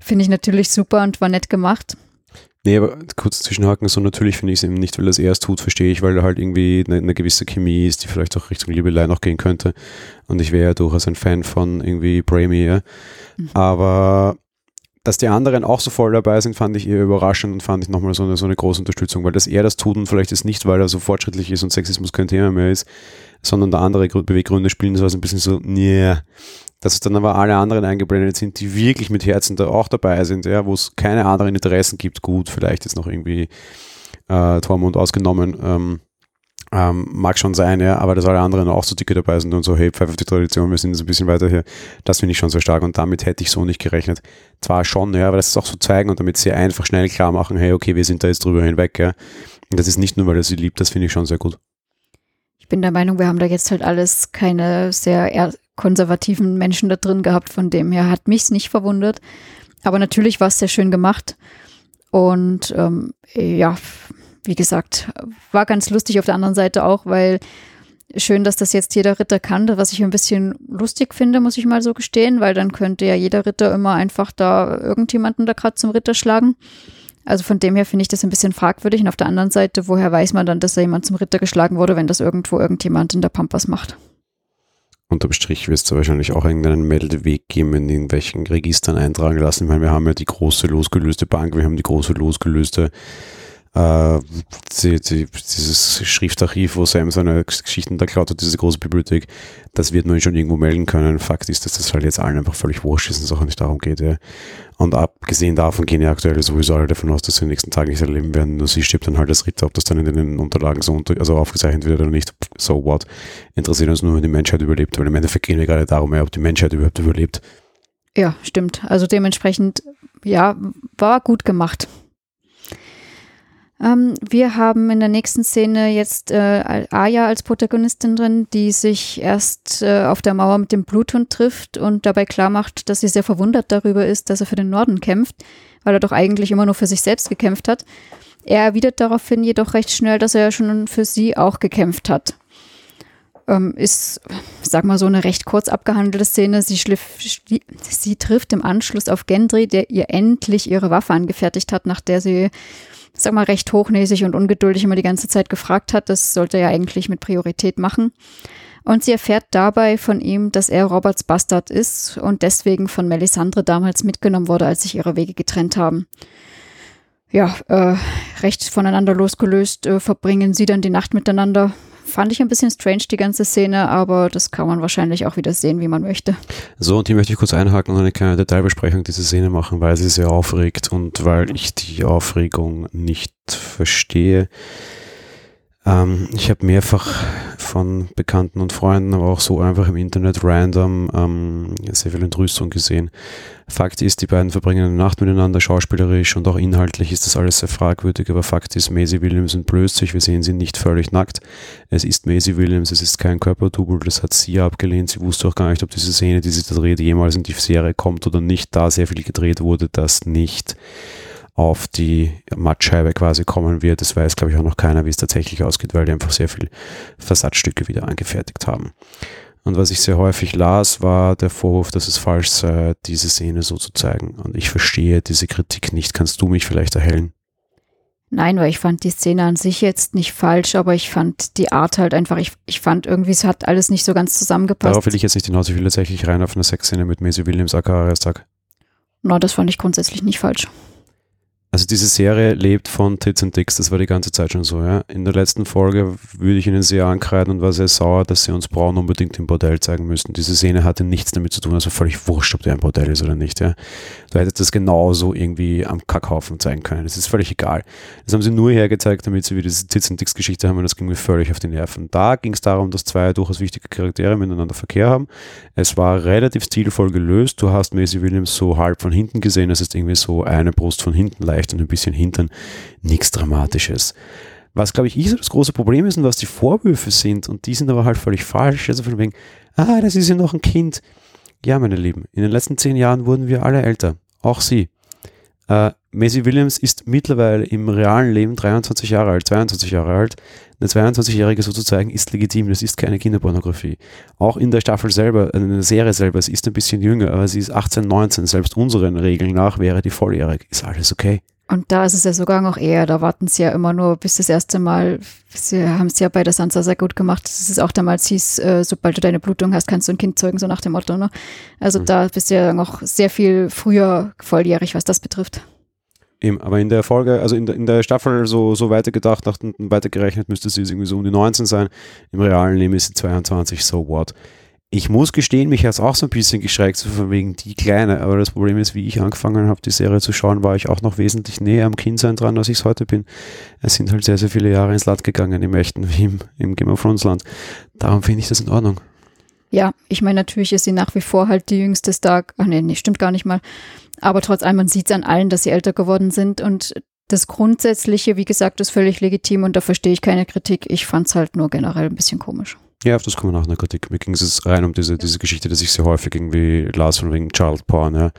finde ich natürlich super und war nett gemacht. Nee, aber kurz zwischenhaken, so natürlich finde ich es eben nicht, weil er es erst tut, verstehe ich, weil da halt irgendwie eine, eine, gewisse Chemie ist, die vielleicht auch Richtung Liebelei noch gehen könnte. Und ich wäre ja durchaus ein Fan von irgendwie Bramy, ja. Mhm. Aber dass die anderen auch so voll dabei sind, fand ich eher überraschend und fand ich nochmal so eine, so eine große Unterstützung, weil dass er das tut und vielleicht ist nicht, weil er so fortschrittlich ist und Sexismus kein Thema mehr ist, sondern da andere Beweggründe spielen, das war so ein bisschen so, yeah, dass dann aber alle anderen eingeblendet sind, die wirklich mit Herzen da auch dabei sind, ja, wo es keine anderen Interessen gibt. Gut, vielleicht ist noch irgendwie äh, Tormund ausgenommen. Ähm, ähm, mag schon sein, ja, aber dass alle anderen auch so dicke dabei sind und so, hey, pfeif auf die Tradition, wir sind jetzt ein bisschen weiter hier. Das finde ich schon sehr stark und damit hätte ich so nicht gerechnet. Zwar schon, ja, aber das ist auch so zeigen und damit sie einfach schnell klar machen, hey, okay, wir sind da jetzt drüber hinweg, ja. Und das ist nicht nur, weil er sie liebt, das finde ich schon sehr gut. Ich bin der Meinung, wir haben da jetzt halt alles keine sehr konservativen Menschen da drin gehabt. Von dem her hat mich es nicht verwundert. Aber natürlich war es sehr schön gemacht. Und ähm, ja, wie gesagt, war ganz lustig auf der anderen Seite auch, weil schön, dass das jetzt jeder Ritter kann, was ich ein bisschen lustig finde, muss ich mal so gestehen, weil dann könnte ja jeder Ritter immer einfach da irgendjemanden da gerade zum Ritter schlagen. Also von dem her finde ich das ein bisschen fragwürdig. Und auf der anderen Seite, woher weiß man dann, dass da jemand zum Ritter geschlagen wurde, wenn das irgendwo irgendjemand in der Pampas macht? Unterm Strich wird es da wahrscheinlich auch irgendeinen Meldeweg geben, in irgendwelchen Registern eintragen lassen. Meine, wir haben ja die große losgelöste Bank, wir haben die große losgelöste äh, die, die, dieses Schriftarchiv, wo Sam seine Geschichten da klaut hat, diese große Bibliothek, das wird man schon irgendwo melden können. Fakt ist, dass das halt jetzt allen einfach völlig wurscht ist und es auch nicht darum geht. Ja. Und abgesehen davon gehen ja aktuell sowieso alle davon aus, dass sie in den nächsten Tagen nicht erleben werden. Nur sie stirbt dann halt als Ritter, ob das dann in den Unterlagen so unter, also aufgezeichnet wird oder nicht. So what? Interessiert uns nur, wenn die Menschheit überlebt, weil im Endeffekt gehen wir gerade darum, ob die Menschheit überhaupt überlebt. Ja, stimmt. Also dementsprechend, ja, war gut gemacht. Ähm, wir haben in der nächsten Szene jetzt äh, Aya als Protagonistin drin, die sich erst äh, auf der Mauer mit dem Bluthund trifft und dabei klar macht, dass sie sehr verwundert darüber ist, dass er für den Norden kämpft, weil er doch eigentlich immer nur für sich selbst gekämpft hat. Er erwidert daraufhin jedoch recht schnell, dass er ja schon für sie auch gekämpft hat. Ähm, ist, sag mal, so eine recht kurz abgehandelte Szene. Sie, schliff, sie trifft im Anschluss auf Gendry, der ihr endlich ihre Waffe angefertigt hat, nach der sie sag mal, recht hochnäsig und ungeduldig immer die ganze Zeit gefragt hat. Das sollte er ja eigentlich mit Priorität machen. Und sie erfährt dabei von ihm, dass er Roberts Bastard ist und deswegen von Melisandre damals mitgenommen wurde, als sich ihre Wege getrennt haben. ja, äh, recht voneinander losgelöst äh, verbringen sie dann die Nacht miteinander. Fand ich ein bisschen strange, die ganze Szene, aber das kann man wahrscheinlich auch wieder sehen, wie man möchte. So, und hier möchte ich kurz einhaken und eine kleine Detailbesprechung dieser Szene machen, weil sie sehr aufregt und weil ich die Aufregung nicht verstehe. Ähm, ich habe mehrfach von Bekannten und Freunden, aber auch so einfach im Internet random ähm, sehr viel Entrüstung gesehen. Fakt ist, die beiden verbringen eine Nacht miteinander, schauspielerisch und auch inhaltlich ist das alles sehr fragwürdig, aber Fakt ist, Maisie Williams entblößt sich, wir sehen sie nicht völlig nackt. Es ist Maisie Williams, es ist kein Körperdouble, das hat sie abgelehnt. Sie wusste auch gar nicht, ob diese Szene, die sie da dreht, jemals in die Serie kommt oder nicht, da sehr viel gedreht wurde, das nicht auf die Mattscheibe quasi kommen wird. Das weiß, glaube ich, auch noch keiner, wie es tatsächlich ausgeht, weil die einfach sehr viel Versatzstücke wieder angefertigt haben. Und was ich sehr häufig las, war der Vorwurf, dass es falsch sei, diese Szene so zu zeigen. Und ich verstehe diese Kritik nicht. Kannst du mich vielleicht erhellen? Nein, weil ich fand die Szene an sich jetzt nicht falsch, aber ich fand die Art halt einfach, ich, ich fand irgendwie, es hat alles nicht so ganz zusammengepasst. Darauf will ich jetzt nicht hinaus, ich will tatsächlich rein auf eine Sexszene mit Maisie Williams, aka Arrestag. Na, das fand ich grundsätzlich nicht falsch. Also diese Serie lebt von Tits and Dicks, das war die ganze Zeit schon so. Ja. In der letzten Folge würde ich Ihnen sehr ankreiden und war sehr sauer, dass Sie uns Braun unbedingt im Bordell zeigen müssten. Diese Szene hatte nichts damit zu tun, also völlig wurscht, ob der ein Bordell ist oder nicht. Ja. Du hättest das genauso irgendwie am Kackhaufen zeigen können. Das ist völlig egal. Das haben sie nur hergezeigt, damit sie wieder diese Tits and Dicks Geschichte haben und das ging mir völlig auf die Nerven. Da ging es darum, dass zwei durchaus wichtige Charaktere miteinander Verkehr haben. Es war relativ stilvoll gelöst. Du hast Maisie Williams so halb von hinten gesehen, das ist irgendwie so eine Brust von hinten leicht leicht und ein bisschen hintern, nichts Dramatisches. Was, glaube ich, ich so das große Problem ist und was die Vorwürfe sind, und die sind aber halt völlig falsch, also von wegen, ah, das ist ja noch ein Kind. Ja, meine Lieben, in den letzten zehn Jahren wurden wir alle älter, auch Sie. Äh, Maisie Williams ist mittlerweile im realen Leben 23 Jahre alt, 22 Jahre alt. Eine 22-Jährige so zu zeigen, ist legitim, das ist keine Kinderpornografie. Auch in der Staffel selber, äh, in der Serie selber, sie ist ein bisschen jünger, aber sie ist 18, 19, selbst unseren Regeln nach wäre die volljährig. Ist alles okay. Und da ist es ja sogar noch eher, da warten sie ja immer nur bis das erste Mal, sie haben es ja bei der Sansa sehr gut gemacht, dass es auch damals hieß, äh, sobald du deine Blutung hast, kannst du ein Kind zeugen, so nach dem Motto. Ne? Also mhm. da bist du ja noch sehr viel früher volljährig, was das betrifft. Eben, aber in der Folge, also in der, in der Staffel so, so weitergedacht, nach, weitergerechnet müsste sie irgendwie so um die 19 sein. Im realen Leben ist sie 22, so what. Ich muss gestehen, mich hat es auch so ein bisschen geschreckt, so von wegen die Kleine. Aber das Problem ist, wie ich angefangen habe, die Serie zu schauen, war ich auch noch wesentlich näher am Kindsein dran, als ich es heute bin. Es sind halt sehr, sehr viele Jahre ins Land gegangen, im echten wie im, im Game of Thrones Land. Darum finde ich das in Ordnung. Ja, ich meine, natürlich ist sie nach wie vor halt die jüngste Stark. Ach nee, nee, stimmt gar nicht mal. Aber trotz allem, man sieht es an allen, dass sie älter geworden sind und das Grundsätzliche, wie gesagt, ist völlig legitim und da verstehe ich keine Kritik. Ich fand es halt nur generell ein bisschen komisch. Ja, auf das kommen wir nach einer Kritik. Mir ging es rein um diese, diese Geschichte, dass ich sehr häufig irgendwie las von wegen Child Porn, ja.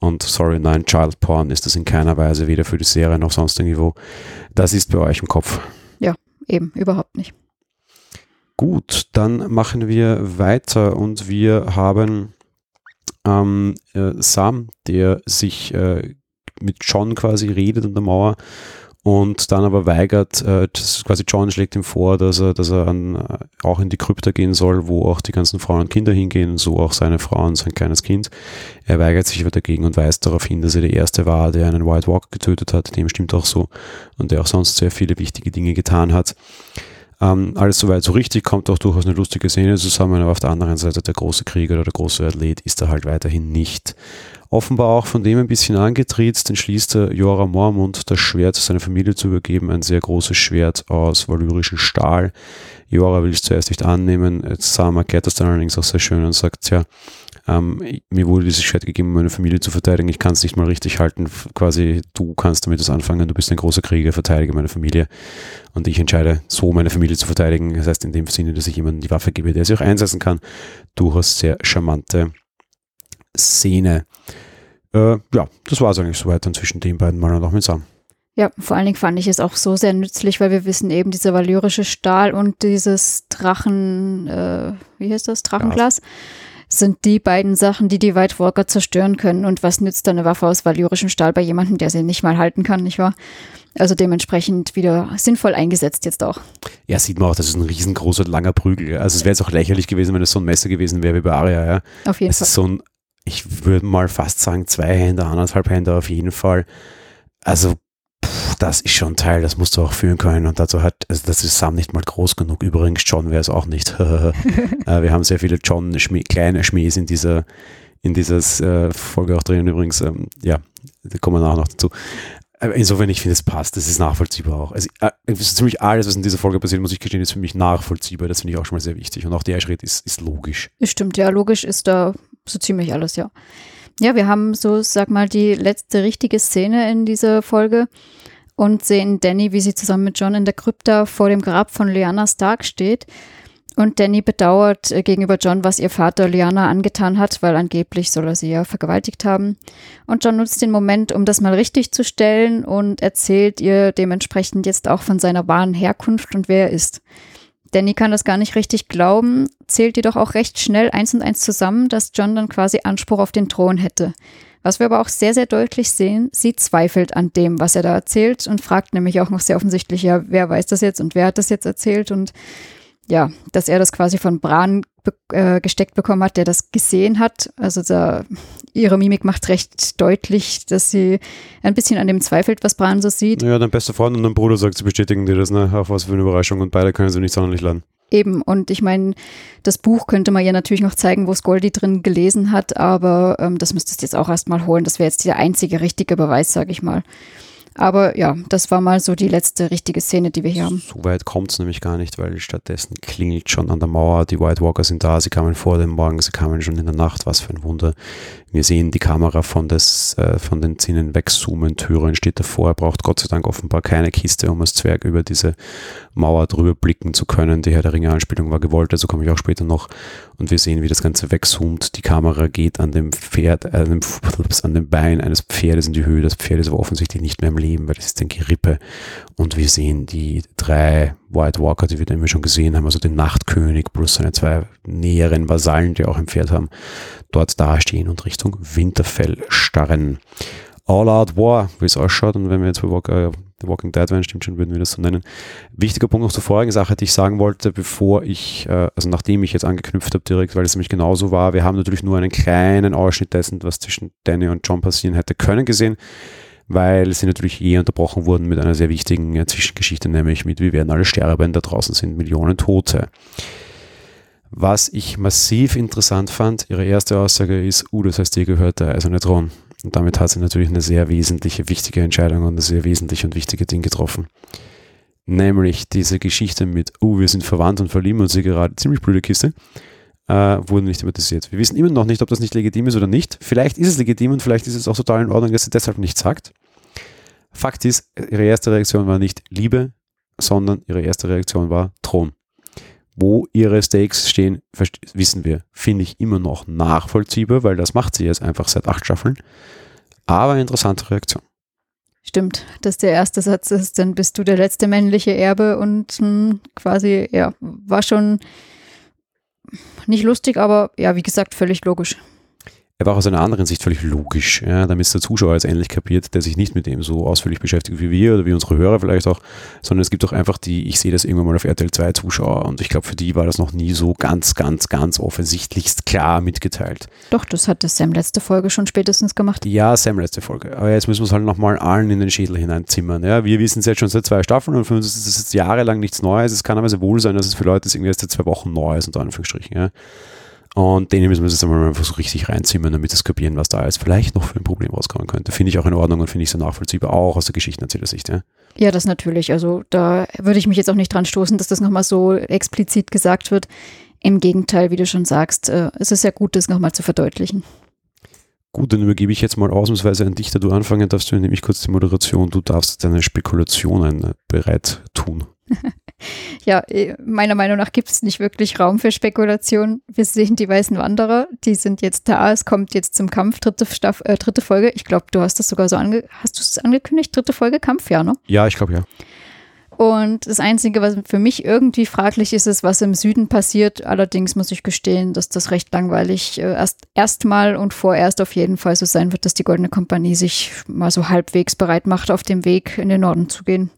Und sorry, nein, Child Porn ist das in keiner Weise, weder für die Serie noch sonst irgendwo. Das ist bei euch im Kopf. Ja, eben, überhaupt nicht. Gut, dann machen wir weiter und wir haben ähm, äh, Sam, der sich äh, mit John quasi redet an der Mauer und dann aber weigert, äh, quasi John schlägt ihm vor, dass er, dass er an, äh, auch in die Krypta gehen soll, wo auch die ganzen Frauen und Kinder hingehen, so auch seine Frau und sein kleines Kind. Er weigert sich aber dagegen und weist darauf hin, dass er der Erste war, der einen White Walker getötet hat, dem stimmt auch so, und der auch sonst sehr viele wichtige Dinge getan hat. Ähm, alles soweit so richtig, kommt auch durchaus eine lustige Szene zusammen, aber auf der anderen Seite der große Krieger oder der große Athlet ist er halt weiterhin nicht. Offenbar auch von dem ein bisschen angetriezt, entschließt er Jora Mormund das Schwert seiner Familie zu übergeben, ein sehr großes Schwert aus valyrischem Stahl. Jora will es zuerst nicht annehmen, Sam erklärt das dann allerdings auch sehr schön und sagt, ja, ähm, mir wurde dieses Schwert gegeben, um meine Familie zu verteidigen. Ich kann es nicht mal richtig halten. Quasi, du kannst damit das anfangen. Du bist ein großer Krieger, verteidige meine Familie. Und ich entscheide, so meine Familie zu verteidigen. Das heißt, in dem Sinne, dass ich jemandem die Waffe gebe, der sie auch einsetzen kann. Durchaus sehr charmante Szene. Äh, ja, das war es eigentlich soweit dann zwischen den beiden Mal und auch mit Sam. Ja, vor allen Dingen fand ich es auch so sehr nützlich, weil wir wissen eben, dieser valyrische Stahl und dieses Drachen, äh, wie heißt das, Drachenglas. Ja sind die beiden Sachen, die die White Walker zerstören können. Und was nützt eine Waffe aus valyrischem Stahl bei jemandem, der sie nicht mal halten kann, nicht wahr? Also dementsprechend wieder sinnvoll eingesetzt jetzt auch. Ja, sieht man auch, das ist ein riesengroßer, langer Prügel. Also es wäre jetzt auch lächerlich gewesen, wenn es so ein Messer gewesen wäre wie bei Aria. Ja? Auf jeden es Fall. ist so ein, ich würde mal fast sagen, zwei Hände, anderthalb Hände auf jeden Fall. Also das ist schon ein Teil, das musst du auch fühlen können. Und dazu hat, also das ist Sam nicht mal groß genug. Übrigens, John wäre es auch nicht. äh, wir haben sehr viele John, -Schmäh, kleine Schmähs in dieser, in dieses äh, Folge auch drin. Übrigens, ähm, ja, da kommen wir nachher noch dazu. Insofern, ich finde, es passt. Das ist nachvollziehbar auch. Also, äh, ziemlich alles, was in dieser Folge passiert, muss ich gestehen, ist für mich nachvollziehbar. Das finde ich auch schon mal sehr wichtig. Und auch der Schritt ist, ist logisch. Stimmt, ja, logisch ist da so ziemlich alles, ja. Ja, wir haben so, sag mal, die letzte richtige Szene in dieser Folge und sehen Danny, wie sie zusammen mit John in der Krypta vor dem Grab von Lyanna Stark steht. Und Danny bedauert gegenüber John, was ihr Vater Lyanna angetan hat, weil angeblich soll er sie ja vergewaltigt haben. Und John nutzt den Moment, um das mal richtig zu stellen und erzählt ihr dementsprechend jetzt auch von seiner wahren Herkunft und wer er ist. Danny kann das gar nicht richtig glauben, zählt jedoch auch recht schnell eins und eins zusammen, dass John dann quasi Anspruch auf den Thron hätte. Was wir aber auch sehr, sehr deutlich sehen, sie zweifelt an dem, was er da erzählt und fragt nämlich auch noch sehr offensichtlich, ja, wer weiß das jetzt und wer hat das jetzt erzählt und ja, dass er das quasi von Bran be äh, gesteckt bekommen hat, der das gesehen hat. Also da, ihre Mimik macht recht deutlich, dass sie ein bisschen an dem zweifelt, was Bran so sieht. Ja, dein bester Freund und dein Bruder sagt, sie bestätigen dir das, ne? Auf was für eine Überraschung und beide können sie nicht sonderlich laden. Eben, und ich meine, das Buch könnte man ja natürlich noch zeigen, wo Skoldi drin gelesen hat, aber ähm, das müsstest du jetzt auch erstmal holen. Das wäre jetzt der einzige richtige Beweis, sage ich mal. Aber ja, das war mal so die letzte richtige Szene, die wir hier haben. So weit kommt es nämlich gar nicht, weil stattdessen klingelt schon an der Mauer. Die White Walker sind da, sie kamen vor dem Morgen, sie kamen schon in der Nacht. Was für ein Wunder. Wir sehen die Kamera von, des, äh, von den Zinnen wegzoomen. Türen steht davor. Er braucht Gott sei Dank offenbar keine Kiste, um als Zwerg über diese Mauer drüber blicken zu können. Die Herr der Ringe-Anspielung war gewollt, also komme ich auch später noch. Und wir sehen, wie das Ganze wegzoomt. Die Kamera geht an dem Pferd, äh, an, dem, an dem Bein eines Pferdes in die Höhe. Das Pferd ist aber offensichtlich nicht mehr im Leben, weil das ist ein Gerippe. Und wir sehen die drei White Walker, die wir dann schon gesehen haben, also den Nachtkönig plus seine zwei näheren Vasallen, die auch ein Pferd haben, dort dastehen und Richtung Winterfell starren. All Out War, wie es ausschaut, und wenn wir jetzt bei Walker, The Walking Dead wären, stimmt schon, würden wir das so nennen. Wichtiger Punkt noch zur vorigen Sache, die ich sagen wollte, bevor ich, äh, also nachdem ich jetzt angeknüpft habe direkt, weil es nämlich genauso war, wir haben natürlich nur einen kleinen Ausschnitt dessen, was zwischen Danny und John passieren hätte können gesehen weil sie natürlich je unterbrochen wurden mit einer sehr wichtigen äh, Zwischengeschichte, nämlich mit Wir werden alle sterben, da draußen sind Millionen Tote. Was ich massiv interessant fand, ihre erste Aussage ist, uh, das heißt, ihr gehört der eiserne Thron. Und damit hat sie natürlich eine sehr wesentliche, wichtige Entscheidung und eine sehr wesentliche und wichtige Ding getroffen. Nämlich diese Geschichte mit, uh, wir sind verwandt und verlieben uns sie gerade, ziemlich blöde Kiste, äh, wurde nicht thematisiert. Wir wissen immer noch nicht, ob das nicht legitim ist oder nicht. Vielleicht ist es legitim und vielleicht ist es auch total in Ordnung, dass sie deshalb nicht sagt. Fakt ist, ihre erste Reaktion war nicht Liebe, sondern ihre erste Reaktion war Thron. Wo ihre Stakes stehen, wissen wir. Finde ich immer noch nachvollziehbar, weil das macht sie jetzt einfach seit acht Staffeln. Aber interessante Reaktion. Stimmt, dass der erste Satz ist, dann bist du der letzte männliche Erbe und mh, hm, quasi, ja, war schon nicht lustig, aber ja, wie gesagt, völlig logisch er war aus einer anderen Sicht völlig logisch, ja, damit es der Zuschauer jetzt endlich kapiert, der sich nicht mit dem so ausführlich beschäftigt wie wir oder wie unsere Hörer vielleicht auch, sondern es gibt auch einfach die, ich sehe das irgendwann mal auf RTL 2 Zuschauer und ich glaube, für die war das noch nie so ganz, ganz, ganz offensichtlichst klar mitgeteilt. Doch, das hat Sam letzte Folge schon spätestens gemacht. Ja, Sam letzte Folge. Aber jetzt müssen wir es halt nochmal allen in den Schädel hineinzimmern. Ja, wir wissen es jetzt schon seit zwei Staffeln und für uns ist es jetzt jahrelang nichts Neues. Es kann aber sehr wohl sein, dass es für Leute irgendwie erst seit zwei Wochen neu ist, unter Anführungsstrichen. Ja. Und denen müssen wir jetzt einmal einfach so richtig reinziehen, damit sie kapieren, was da jetzt vielleicht noch für ein Problem rauskommen könnte. Finde ich auch in Ordnung und finde ich so nachvollziehbar, auch aus der Geschichtenerzählersicht. Ja. ja, das natürlich. Also da würde ich mich jetzt auch nicht dran stoßen, dass das nochmal so explizit gesagt wird. Im Gegenteil, wie du schon sagst, äh, es ist ja gut, das nochmal zu verdeutlichen. Gut, dann übergebe ich jetzt mal ausnahmsweise an dich, da du anfangen darfst, du nämlich kurz die Moderation. Du darfst deine Spekulationen bereit tun. Ja, äh, meiner Meinung nach gibt es nicht wirklich Raum für Spekulation. Wir sehen die weißen Wanderer, die sind jetzt da, es kommt jetzt zum Kampf, dritte, Staff, äh, dritte Folge. Ich glaube, du hast das sogar so ange hast du es angekündigt, dritte Folge Kampf, ja, ne? Ja, ich glaube ja. Und das Einzige, was für mich irgendwie fraglich ist, ist, was im Süden passiert. Allerdings muss ich gestehen, dass das recht langweilig äh, erst erstmal und vorerst auf jeden Fall so sein wird, dass die Goldene Kompanie sich mal so halbwegs bereit macht, auf dem Weg in den Norden zu gehen.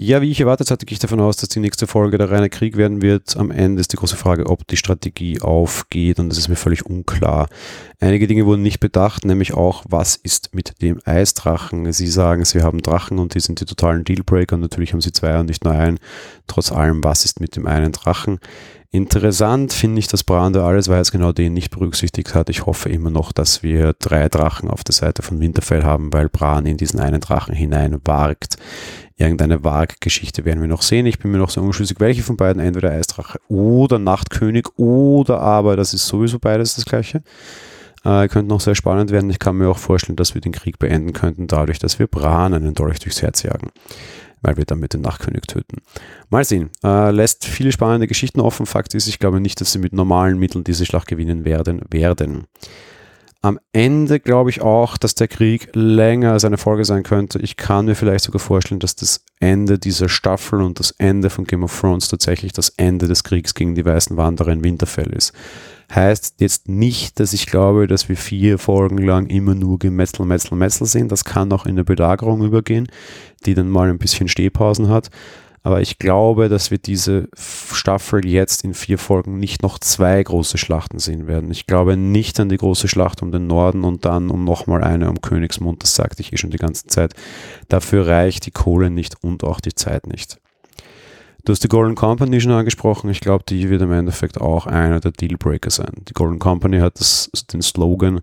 Ja, wie ich erwartet hatte, gehe ich davon aus, dass die nächste Folge der reine Krieg werden wird. Am Ende ist die große Frage, ob die Strategie aufgeht und das ist mir völlig unklar. Einige Dinge wurden nicht bedacht, nämlich auch, was ist mit dem Eisdrachen? Sie sagen, sie haben Drachen und die sind die totalen Dealbreaker und natürlich haben sie zwei und nicht nur einen. Trotz allem, was ist mit dem einen Drachen? Interessant finde ich, dass Brande alles weiß genau den nicht berücksichtigt hat. Ich hoffe immer noch, dass wir drei Drachen auf der Seite von Winterfell haben, weil Bran in diesen einen Drachen hinein wagt irgendeine Waag-Geschichte werden wir noch sehen. Ich bin mir noch so unschlüssig, welche von beiden, entweder Eisdrache oder Nachtkönig oder aber, das ist sowieso beides das gleiche. Äh, könnte noch sehr spannend werden. Ich kann mir auch vorstellen, dass wir den Krieg beenden könnten, dadurch, dass wir Bran einen Dolch durchs Herz jagen, weil wir damit den Nachtkönig töten. Mal sehen. Äh, lässt viele spannende Geschichten offen. Fakt ist, ich glaube nicht, dass sie mit normalen Mitteln diese Schlacht gewinnen werden. werden. Am Ende glaube ich auch, dass der Krieg länger als eine Folge sein könnte. Ich kann mir vielleicht sogar vorstellen, dass das Ende dieser Staffel und das Ende von Game of Thrones tatsächlich das Ende des Kriegs gegen die Weißen Wanderer in Winterfell ist. Heißt jetzt nicht, dass ich glaube, dass wir vier Folgen lang immer nur Gemetzel, Metzel, Metzel sehen. Das kann auch in eine Belagerung übergehen, die dann mal ein bisschen Stehpausen hat. Aber ich glaube, dass wir diese Staffel jetzt in vier Folgen nicht noch zwei große Schlachten sehen werden. Ich glaube nicht an die große Schlacht um den Norden und dann um nochmal eine um Königsmund. Das sagte ich eh schon die ganze Zeit. Dafür reicht die Kohle nicht und auch die Zeit nicht. Du hast die Golden Company schon angesprochen. Ich glaube, die wird im Endeffekt auch einer der Dealbreaker sein. Die Golden Company hat das, den Slogan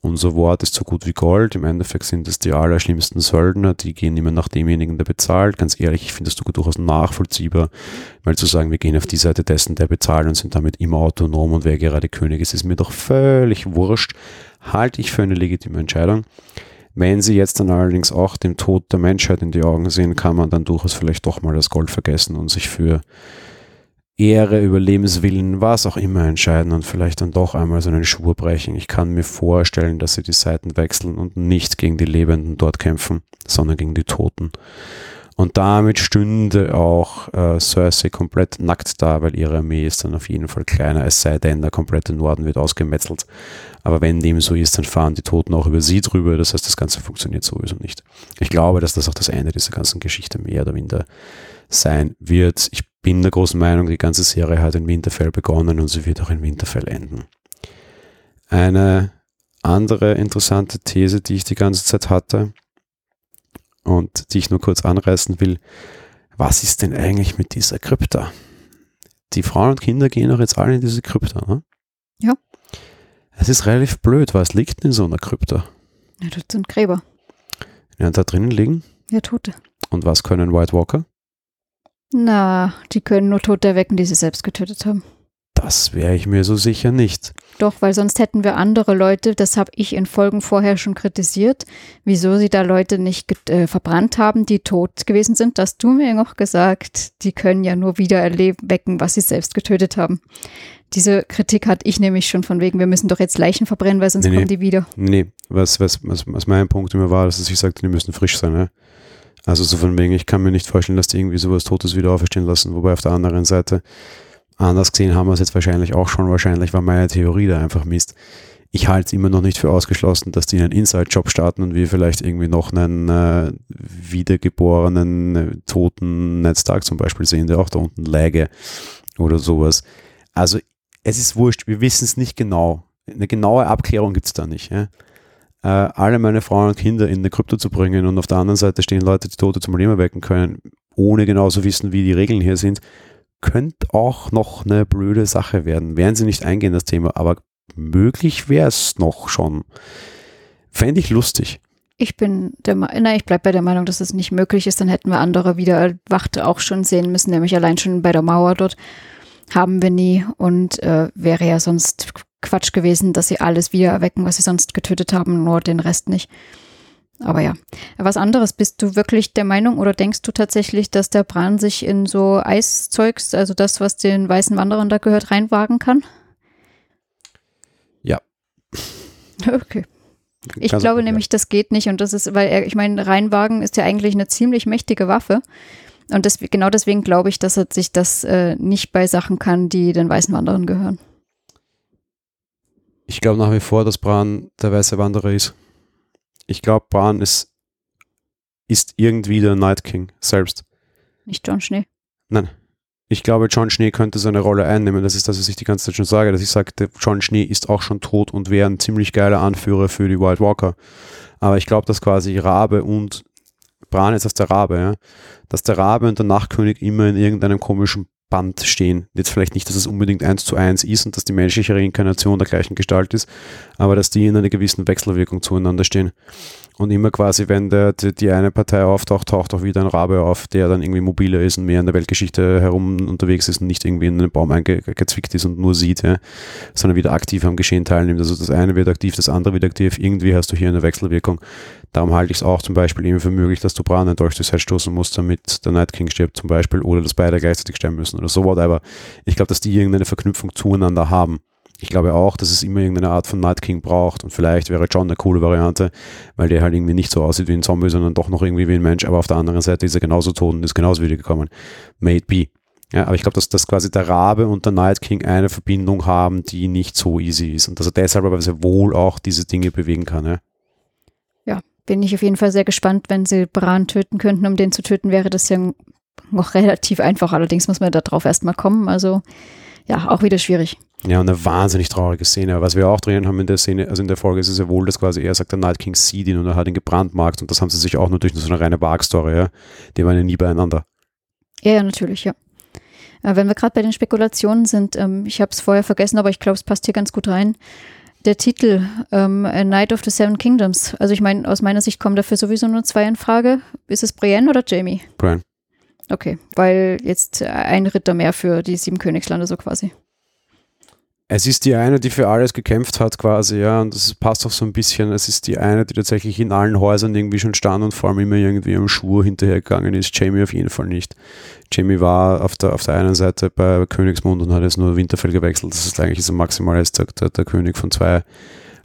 unser Wort ist so gut wie Gold. Im Endeffekt sind es die allerschlimmsten Söldner, die gehen immer nach demjenigen, der bezahlt. Ganz ehrlich, ich finde das durchaus nachvollziehbar, weil zu sagen, wir gehen auf die Seite dessen, der bezahlt und sind damit immer autonom und wer gerade König ist, ist mir doch völlig wurscht. Halte ich für eine legitime Entscheidung. Wenn sie jetzt dann allerdings auch dem Tod der Menschheit in die Augen sehen, kann man dann durchaus vielleicht doch mal das Gold vergessen und sich für Ehre, Überlebenswillen, was auch immer entscheiden und vielleicht dann doch einmal so einen Schwur brechen. Ich kann mir vorstellen, dass sie die Seiten wechseln und nicht gegen die Lebenden dort kämpfen, sondern gegen die Toten. Und damit stünde auch äh, Cersei komplett nackt da, weil ihre Armee ist dann auf jeden Fall kleiner, es sei denn, der komplette Norden wird ausgemetzelt. Aber wenn dem so ist, dann fahren die Toten auch über sie drüber. Das heißt, das Ganze funktioniert sowieso nicht. Ich glaube, dass das auch das Ende dieser ganzen Geschichte mehr oder minder sein wird. Ich bin der großen Meinung, die ganze Serie hat in Winterfell begonnen und sie wird auch in Winterfell enden. Eine andere interessante These, die ich die ganze Zeit hatte und die ich nur kurz anreißen will, was ist denn eigentlich mit dieser Krypta? Die Frauen und Kinder gehen doch jetzt alle in diese Krypta, ne? Ja. Es ist relativ blöd, was liegt in so einer Krypta? Ja, das sind Gräber. Ja, da drinnen liegen? Ja, Tote. Und was können White Walker? Na, die können nur Tote erwecken, die sie selbst getötet haben. Das wäre ich mir so sicher nicht. Doch, weil sonst hätten wir andere Leute, das habe ich in Folgen vorher schon kritisiert, wieso sie da Leute nicht äh, verbrannt haben, die tot gewesen sind. Das du mir noch gesagt, die können ja nur wieder erwecken, was sie selbst getötet haben. Diese Kritik hatte ich nämlich schon von wegen, wir müssen doch jetzt Leichen verbrennen, weil sonst nee, kommen die wieder. Nee, was, was, was, was mein Punkt immer war, dass ich sagte, die müssen frisch sein. Ne? Also so von wegen, ich kann mir nicht vorstellen, dass die irgendwie sowas Totes wieder auferstehen lassen. Wobei auf der anderen Seite, anders gesehen haben wir es jetzt wahrscheinlich auch schon. Wahrscheinlich war meine Theorie da einfach Mist. Ich halte es immer noch nicht für ausgeschlossen, dass die einen Inside-Job starten und wir vielleicht irgendwie noch einen äh, wiedergeborenen äh, toten Ned Stark zum Beispiel sehen, der auch da unten läge oder sowas. Also es ist wurscht, wir wissen es nicht genau. Eine genaue Abklärung gibt es da nicht. Ja? äh, alle meine Frauen und Kinder in eine Krypto zu bringen und auf der anderen Seite stehen Leute, die Tote zum Leben erwecken können, ohne genau zu wissen, wie die Regeln hier sind, könnte auch noch eine blöde Sache werden. Werden sie nicht eingehen, das Thema, aber möglich wäre es noch schon. Fände ich lustig. Ich bin der Meinung, ich bleibe bei der Meinung, dass es nicht möglich ist. Dann hätten wir andere wieder Wacht auch schon sehen müssen, nämlich allein schon bei der Mauer dort haben wir nie und äh, wäre ja sonst Quatsch gewesen, dass sie alles wieder erwecken, was sie sonst getötet haben, nur den Rest nicht. Aber ja, was anderes, bist du wirklich der Meinung oder denkst du tatsächlich, dass der Bran sich in so Eiszeugs, also das, was den weißen Wanderern da gehört, reinwagen kann? Ja. Okay. Ich Kannst glaube nämlich, das geht nicht und das ist, weil er, ich meine, reinwagen ist ja eigentlich eine ziemlich mächtige Waffe. Und das, genau deswegen glaube ich, dass er sich das äh, nicht beisachen kann, die den weißen Wanderern gehören. Ich glaube nach wie vor, dass Bran der weiße Wanderer ist. Ich glaube, Bran ist, ist irgendwie der Night King selbst. Nicht John Schnee. Nein. Ich glaube, John Schnee könnte seine Rolle einnehmen. Das ist das, was ich die ganze Zeit schon sage, dass ich sage, John Schnee ist auch schon tot und wäre ein ziemlich geiler Anführer für die White Walker. Aber ich glaube, dass quasi Rabe und Bran ist als der Rabe, ja, dass der Rabe und der Nachtkönig immer in irgendeinem komischen Band stehen. Jetzt vielleicht nicht, dass es unbedingt eins zu eins ist und dass die menschliche Reinkarnation der gleichen Gestalt ist, aber dass die in einer gewissen Wechselwirkung zueinander stehen. Und immer quasi, wenn der, die, eine Partei auftaucht, taucht auch wieder ein Rabe auf, der dann irgendwie mobiler ist und mehr in der Weltgeschichte herum unterwegs ist und nicht irgendwie in einen Baum eingezwickt ist und nur sieht, ja, sondern wieder aktiv am Geschehen teilnimmt. Also das eine wird aktiv, das andere wird aktiv. Irgendwie hast du hier eine Wechselwirkung. Darum halte ich es auch zum Beispiel eben für möglich, dass du Bran durch durchs Head stoßen musst, damit der Night King stirbt zum Beispiel oder dass beide gleichzeitig sterben müssen oder so whatever. Ich glaube, dass die irgendeine Verknüpfung zueinander haben. Ich glaube auch, dass es immer irgendeine Art von Night King braucht und vielleicht wäre John eine coole Variante, weil der halt irgendwie nicht so aussieht wie ein Zombie, sondern doch noch irgendwie wie ein Mensch, aber auf der anderen Seite ist er genauso tot und ist genauso wiedergekommen. May it be. Ja, aber ich glaube, dass, dass quasi der Rabe und der Night King eine Verbindung haben, die nicht so easy ist und dass er deshalb aber sehr wohl auch diese Dinge bewegen kann. Ja? ja, bin ich auf jeden Fall sehr gespannt, wenn sie Bran töten könnten. Um den zu töten wäre das ja noch relativ einfach. Allerdings muss man darauf erstmal kommen. Also ja, auch wieder schwierig. Ja, und eine wahnsinnig traurige Szene. Was wir auch drinnen haben in der Szene, also in der Folge, ist es ja wohl, dass quasi er sagt, der Night King sieht ihn und er hat ihn gebrandmarkt und das haben sie sich auch nur durch so eine reine Bark-Story, ja. Die waren ja nie beieinander. Ja, ja, natürlich, ja. Äh, wenn wir gerade bei den Spekulationen sind, ähm, ich habe es vorher vergessen, aber ich glaube, es passt hier ganz gut rein. Der Titel ähm, A Night of the Seven Kingdoms. Also ich meine, aus meiner Sicht kommen dafür sowieso nur zwei in Frage. Ist es Brienne oder Jamie? Brienne. Okay, weil jetzt ein Ritter mehr für die sieben Königslande so quasi. Es ist die eine, die für alles gekämpft hat quasi, ja, und das passt auch so ein bisschen. Es ist die eine, die tatsächlich in allen Häusern irgendwie schon stand und vor allem immer irgendwie am Schwur hinterhergegangen ist. Jamie auf jeden Fall nicht. Jamie war auf der, auf der einen Seite bei Königsmund und hat jetzt nur Winterfell gewechselt. Das ist eigentlich so maximal als der, der, der König von zwei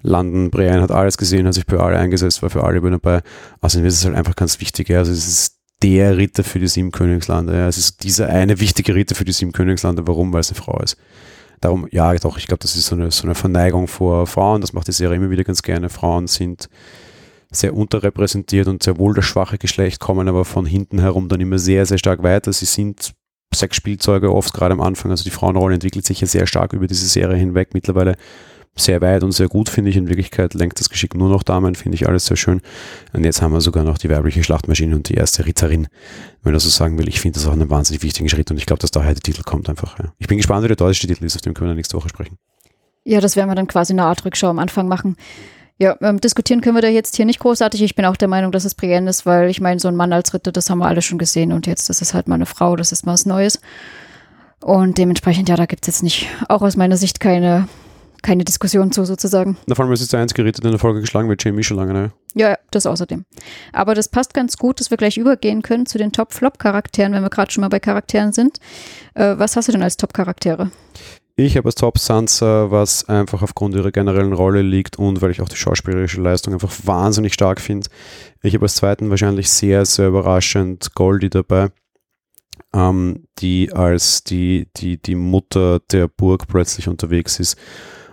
Landen. Brienne hat alles gesehen, hat sich für alle eingesetzt, war für alle über dabei. Außerdem ist es halt einfach ganz wichtig, ja. Also es ist der Ritter für die sieben Königslande. Ja. Es ist dieser eine wichtige Ritter für die sieben Königslande. Warum? Weil es eine Frau ist. Darum, ja, doch, ich glaube, das ist so eine, so eine Verneigung vor Frauen. Das macht die Serie immer wieder ganz gerne. Frauen sind sehr unterrepräsentiert und sehr wohl das schwache Geschlecht, kommen aber von hinten herum dann immer sehr, sehr stark weiter. Sie sind Sexspielzeuge oft gerade am Anfang. Also die Frauenrolle entwickelt sich ja sehr stark über diese Serie hinweg. Mittlerweile sehr weit und sehr gut, finde ich. In Wirklichkeit lenkt das Geschick nur noch Damen, finde ich alles sehr schön. Und jetzt haben wir sogar noch die weibliche Schlachtmaschine und die erste Ritterin, wenn man so sagen will. Ich finde das auch einen wahnsinnig wichtigen Schritt und ich glaube, dass daher der Titel kommt einfach. Ja. Ich bin gespannt, wie der deutsche Titel ist, auf dem können wir nächste Woche sprechen. Ja, das werden wir dann quasi eine Art Rückschau am Anfang machen. Ja, ähm, diskutieren können wir da jetzt hier nicht großartig. Ich bin auch der Meinung, dass es Brienne ist, weil ich meine, so ein Mann als Ritter, das haben wir alle schon gesehen und jetzt ist es halt mal eine Frau, das ist mal was Neues. Und dementsprechend, ja, da gibt es jetzt nicht, auch aus meiner Sicht, keine keine Diskussion zu sozusagen. Na, vor allem ist es der einzige Ritter, der in der Folge geschlagen wird, Jamie schon lange, ne? Ja, das außerdem. Aber das passt ganz gut, dass wir gleich übergehen können zu den Top-Flop-Charakteren, wenn wir gerade schon mal bei Charakteren sind. Äh, was hast du denn als Top-Charaktere? Ich habe als Top Sansa, was einfach aufgrund ihrer generellen Rolle liegt und weil ich auch die schauspielerische Leistung einfach wahnsinnig stark finde. Ich habe als zweiten wahrscheinlich sehr, sehr überraschend Goldie dabei, ähm, die als die, die, die Mutter der Burg plötzlich unterwegs ist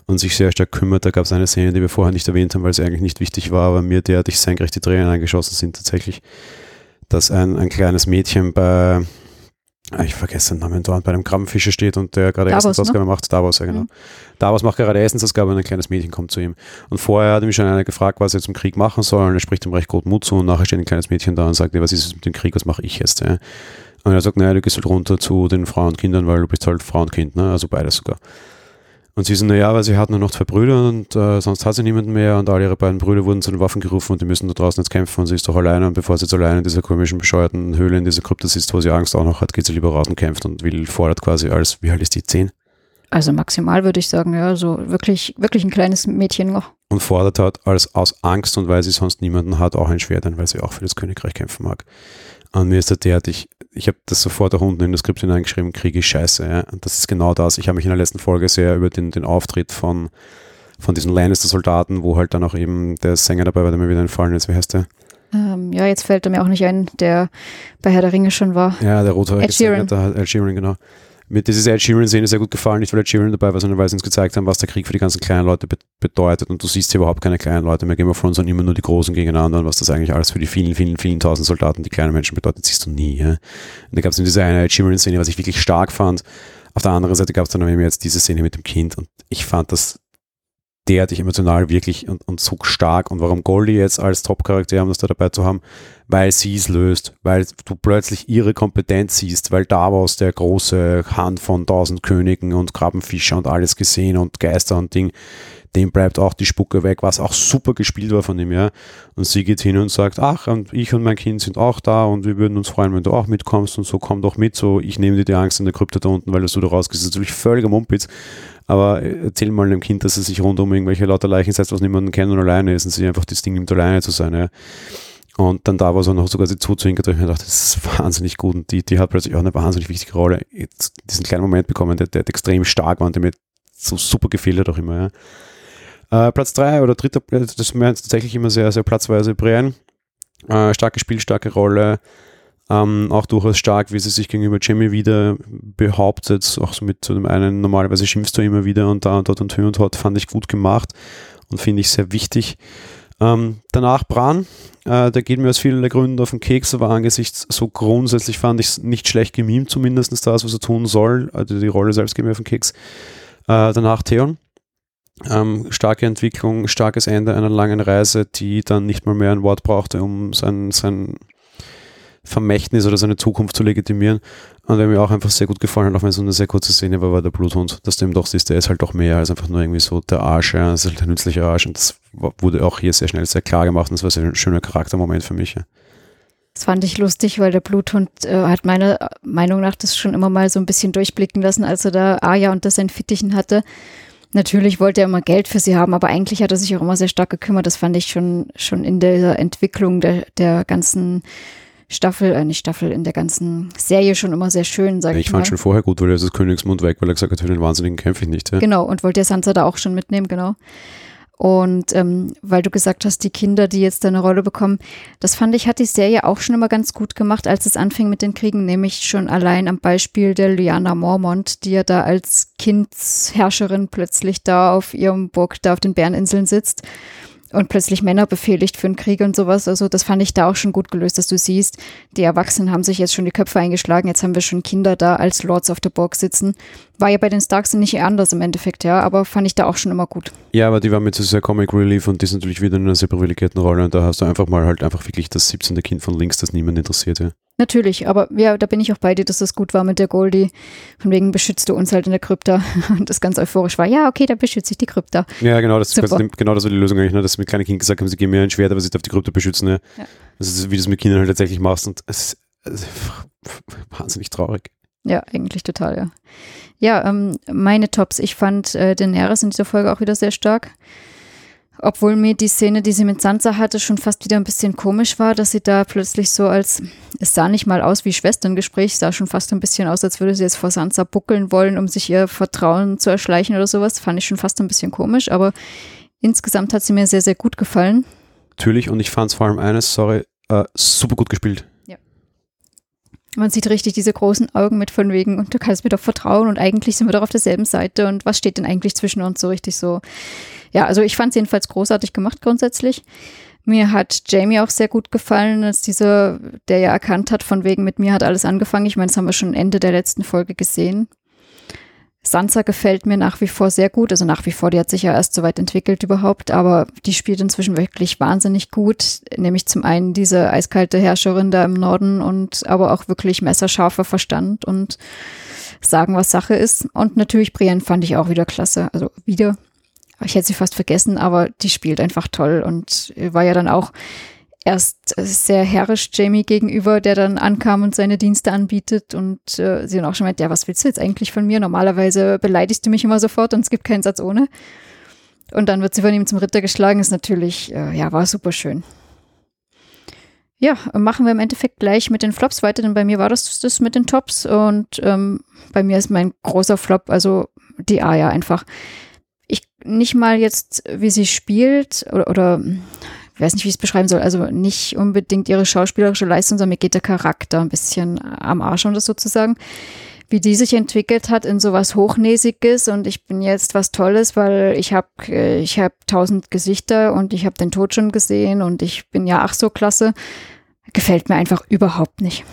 und sich sehr stark kümmert. Da gab es eine Szene, die wir vorher nicht erwähnt haben, weil es eigentlich nicht wichtig war, aber mir derartig senkrecht die Tränen eingeschossen sind tatsächlich, dass ein, ein kleines Mädchen bei, ah, ich vergesse den Namen dort, bei einem Krabbenfischer steht und der gerade Essensausgabe ne? macht. Davos, ja genau. Mhm. Davos macht gerade Essensausgabe und ein kleines Mädchen kommt zu ihm. Und vorher hat mich schon einer gefragt, was er zum Krieg machen soll und er spricht ihm recht gut Mut zu und nachher steht ein kleines Mädchen da und sagt, was ist es mit dem Krieg, was mache ich jetzt? Ja? Und er sagt, naja, du gehst halt runter zu den Frauen und Kindern, weil du bist halt Frau und Kind, ne? also beides sogar. Und sie so, naja, weil sie hat nur noch zwei Brüder und äh, sonst hat sie niemanden mehr und alle ihre beiden Brüder wurden zu den Waffen gerufen und die müssen da draußen jetzt kämpfen und sie ist doch alleine und bevor sie jetzt alleine in dieser komischen, bescheuerten Höhle in dieser Krypta sitzt, wo sie Angst auch noch hat, geht sie lieber raus und kämpft und will, fordert quasi als, wie alt ist die, zehn? Also maximal würde ich sagen, ja, so wirklich, wirklich ein kleines Mädchen noch. Und fordert hat als aus Angst und weil sie sonst niemanden hat, auch ein Schwert ein, weil sie auch für das Königreich kämpfen mag. Und mir ist der derartig, ich habe das sofort auch unten in das Skript hineingeschrieben, Krieg ist scheiße. Ja? Und das ist genau das. Ich habe mich in der letzten Folge sehr über den, den Auftritt von, von diesen Lannister-Soldaten, wo halt dann auch eben der Sänger dabei war, der mir wieder entfallen ist. Wie heißt der? Ähm, ja, jetzt fällt er mir auch nicht ein, der bei Herr der Ringe schon war. Ja, der Sheeran. Sänger, Ed Sheeran, genau. Mir diese Ed Sheeran-Szene sehr gut gefallen, nicht weil Ed Sheeran dabei war, sondern weil sie uns gezeigt haben, was der Krieg für die ganzen kleinen Leute be bedeutet. Und du siehst hier überhaupt keine kleinen Leute mehr. Game of Thrones sind immer nur die Großen gegeneinander und was das eigentlich alles für die vielen, vielen, vielen tausend Soldaten, die kleinen Menschen bedeutet, siehst du nie. Ja? Und da gab es diese eine Ed Sheeran-Szene, was ich wirklich stark fand. Auf der anderen Seite gab es dann eben jetzt diese Szene mit dem Kind und ich fand das derartig emotional wirklich und, und so stark und warum Goldie jetzt als Top-Charakter haben, das da dabei zu haben, weil sie es löst, weil du plötzlich ihre Kompetenz siehst, weil Davos der große Hand von tausend Königen und Krabbenfischer und alles gesehen und Geister und Ding, dem bleibt auch die Spucke weg, was auch super gespielt war von ihm, ja. Und sie geht hin und sagt, ach, und ich und mein Kind sind auch da und wir würden uns freuen, wenn du auch mitkommst und so, komm doch mit, so, ich nehme dir die Angst in der Krypta da unten, weil du so da rausgehst. Das ist natürlich völliger Mumpitz, aber erzähl mal einem Kind, dass es sich rund um irgendwelche lauter Leichen setzt, was niemanden kennt und alleine ist und sich einfach das Ding nimmt, alleine zu sein, ja. Und dann da war so noch sogar sie zuzuhinkert, und ich mir dachte, das ist wahnsinnig gut. Und die, die hat plötzlich auch eine wahnsinnig wichtige Rolle, jetzt diesen kleinen Moment bekommen, der, der extrem stark war und der mir so super gefehlt hat auch immer. Ja. Äh, Platz 3 oder dritter, das ist mir tatsächlich immer sehr, sehr platzweise Brienne. Äh, starke Spiel, starke Rolle. Ähm, auch durchaus stark, wie sie sich gegenüber Jamie wieder behauptet. Auch so mit so dem einen, normalerweise schimpfst du immer wieder und da und dort und hier und dort, fand ich gut gemacht und finde ich sehr wichtig. Ähm, danach Bran, äh, der geht mir aus vielen Gründen auf den Keks, aber angesichts so grundsätzlich fand ich es nicht schlecht gemimt, zumindest das, was er tun soll. Also die Rolle selbst geht mir auf den Keks. Äh, danach Theon. Ähm, starke Entwicklung, starkes Ende einer langen Reise, die dann nicht mal mehr ein Wort brauchte, um sein, sein Vermächtnis oder seine Zukunft zu legitimieren. Und der mir auch einfach sehr gut gefallen hat, auch wenn es so eine sehr kurze Szene war, war der Bluthund, dass du eben doch siehst, der ist halt doch mehr als einfach nur irgendwie so der Arsch, ja, das ist halt ein nützlicher Arsch und das wurde auch hier sehr schnell sehr klar gemacht und das war ein schöner Charaktermoment für mich. Ja. Das fand ich lustig, weil der Bluthund äh, hat meiner Meinung nach das schon immer mal so ein bisschen durchblicken lassen, als er da Aya und das in Fittichen hatte. Natürlich wollte er immer Geld für sie haben, aber eigentlich hat er sich auch immer sehr stark gekümmert. Das fand ich schon, schon in der Entwicklung der, der ganzen Staffel, äh, nicht Staffel, in der ganzen Serie schon immer sehr schön, sag ich, ich mal. fand schon vorher gut, weil er ist das Königsmund weg, weil er gesagt hat, für den Wahnsinnigen kämpfe ich nicht. Ja? Genau, und wollte ja Sansa da auch schon mitnehmen, genau. Und ähm, weil du gesagt hast, die Kinder, die jetzt eine Rolle bekommen, das fand ich, hat die Serie auch schon immer ganz gut gemacht, als es anfing mit den Kriegen, nämlich schon allein am Beispiel der Lyanna Mormont, die ja da als Kindsherrscherin plötzlich da auf ihrem Burg da auf den Bäreninseln sitzt und plötzlich Männer befehligt für einen Krieg und sowas. Also das fand ich da auch schon gut gelöst, dass du siehst, die Erwachsenen haben sich jetzt schon die Köpfe eingeschlagen, jetzt haben wir schon Kinder da als Lords of the Borg sitzen. War ja bei den Starks nicht anders im Endeffekt, ja, aber fand ich da auch schon immer gut. Ja, aber die waren mit so sehr Comic Relief und die sind natürlich wieder in einer sehr privilegierten Rolle und da hast du einfach mal halt einfach wirklich das 17. Kind von links, das niemand interessiert, ja. Natürlich, aber ja, da bin ich auch bei dir, dass das gut war mit der Goldie. Von wegen beschützt du uns halt in der Krypta. Und das ganz euphorisch war, ja, okay, da beschütze ich die Krypta. Ja, genau, das, ist genau das war die Lösung eigentlich, ne? dass mit kleinen Kindern gesagt haben, sie geben mir ein Schwert, aber sie darf die Krypta beschützen. Ne? Ja. Das ist, wie du es mit Kindern halt tatsächlich machst und es ist, es ist wahnsinnig traurig. Ja, eigentlich total, ja. Ja, ähm, meine Tops. Ich fand äh, Daenerys in dieser Folge auch wieder sehr stark. Obwohl mir die Szene, die sie mit Sansa hatte, schon fast wieder ein bisschen komisch war, dass sie da plötzlich so als, es sah nicht mal aus wie Schwesterngespräch, sah schon fast ein bisschen aus, als würde sie jetzt vor Sansa buckeln wollen, um sich ihr Vertrauen zu erschleichen oder sowas. Fand ich schon fast ein bisschen komisch, aber insgesamt hat sie mir sehr, sehr gut gefallen. Natürlich, und ich fand es vor allem eines, sorry, äh, super gut gespielt. Ja. Man sieht richtig diese großen Augen mit von wegen, und du kannst mir doch vertrauen und eigentlich sind wir doch auf derselben Seite und was steht denn eigentlich zwischen uns so richtig so ja, also ich fand es jedenfalls großartig gemacht grundsätzlich. Mir hat Jamie auch sehr gut gefallen, als dieser, der ja erkannt hat, von wegen mit mir hat alles angefangen. Ich meine, das haben wir schon Ende der letzten Folge gesehen. Sansa gefällt mir nach wie vor sehr gut. Also nach wie vor, die hat sich ja erst so weit entwickelt überhaupt, aber die spielt inzwischen wirklich wahnsinnig gut. Nämlich zum einen diese eiskalte Herrscherin da im Norden und aber auch wirklich messerscharfer Verstand und sagen, was Sache ist. Und natürlich Brienne fand ich auch wieder klasse. Also wieder ich hätte sie fast vergessen, aber die spielt einfach toll und war ja dann auch erst sehr herrisch Jamie gegenüber, der dann ankam und seine Dienste anbietet und äh, sie dann auch schon meint, ja, was willst du jetzt eigentlich von mir? Normalerweise beleidigst du mich immer sofort und es gibt keinen Satz ohne. Und dann wird sie von ihm zum Ritter geschlagen, ist natürlich, äh, ja, war super schön. Ja, machen wir im Endeffekt gleich mit den Flops weiter, denn bei mir war das das mit den Tops und ähm, bei mir ist mein großer Flop, also die Aya einfach nicht mal jetzt, wie sie spielt oder, oder ich weiß nicht, wie ich es beschreiben soll, also nicht unbedingt ihre schauspielerische Leistung, sondern mir geht der Charakter ein bisschen am Arsch, um das sozusagen. wie die sich entwickelt hat in sowas Hochnäsiges und ich bin jetzt was Tolles, weil ich habe äh, ich hab tausend Gesichter und ich habe den Tod schon gesehen und ich bin ja ach so klasse, gefällt mir einfach überhaupt nicht.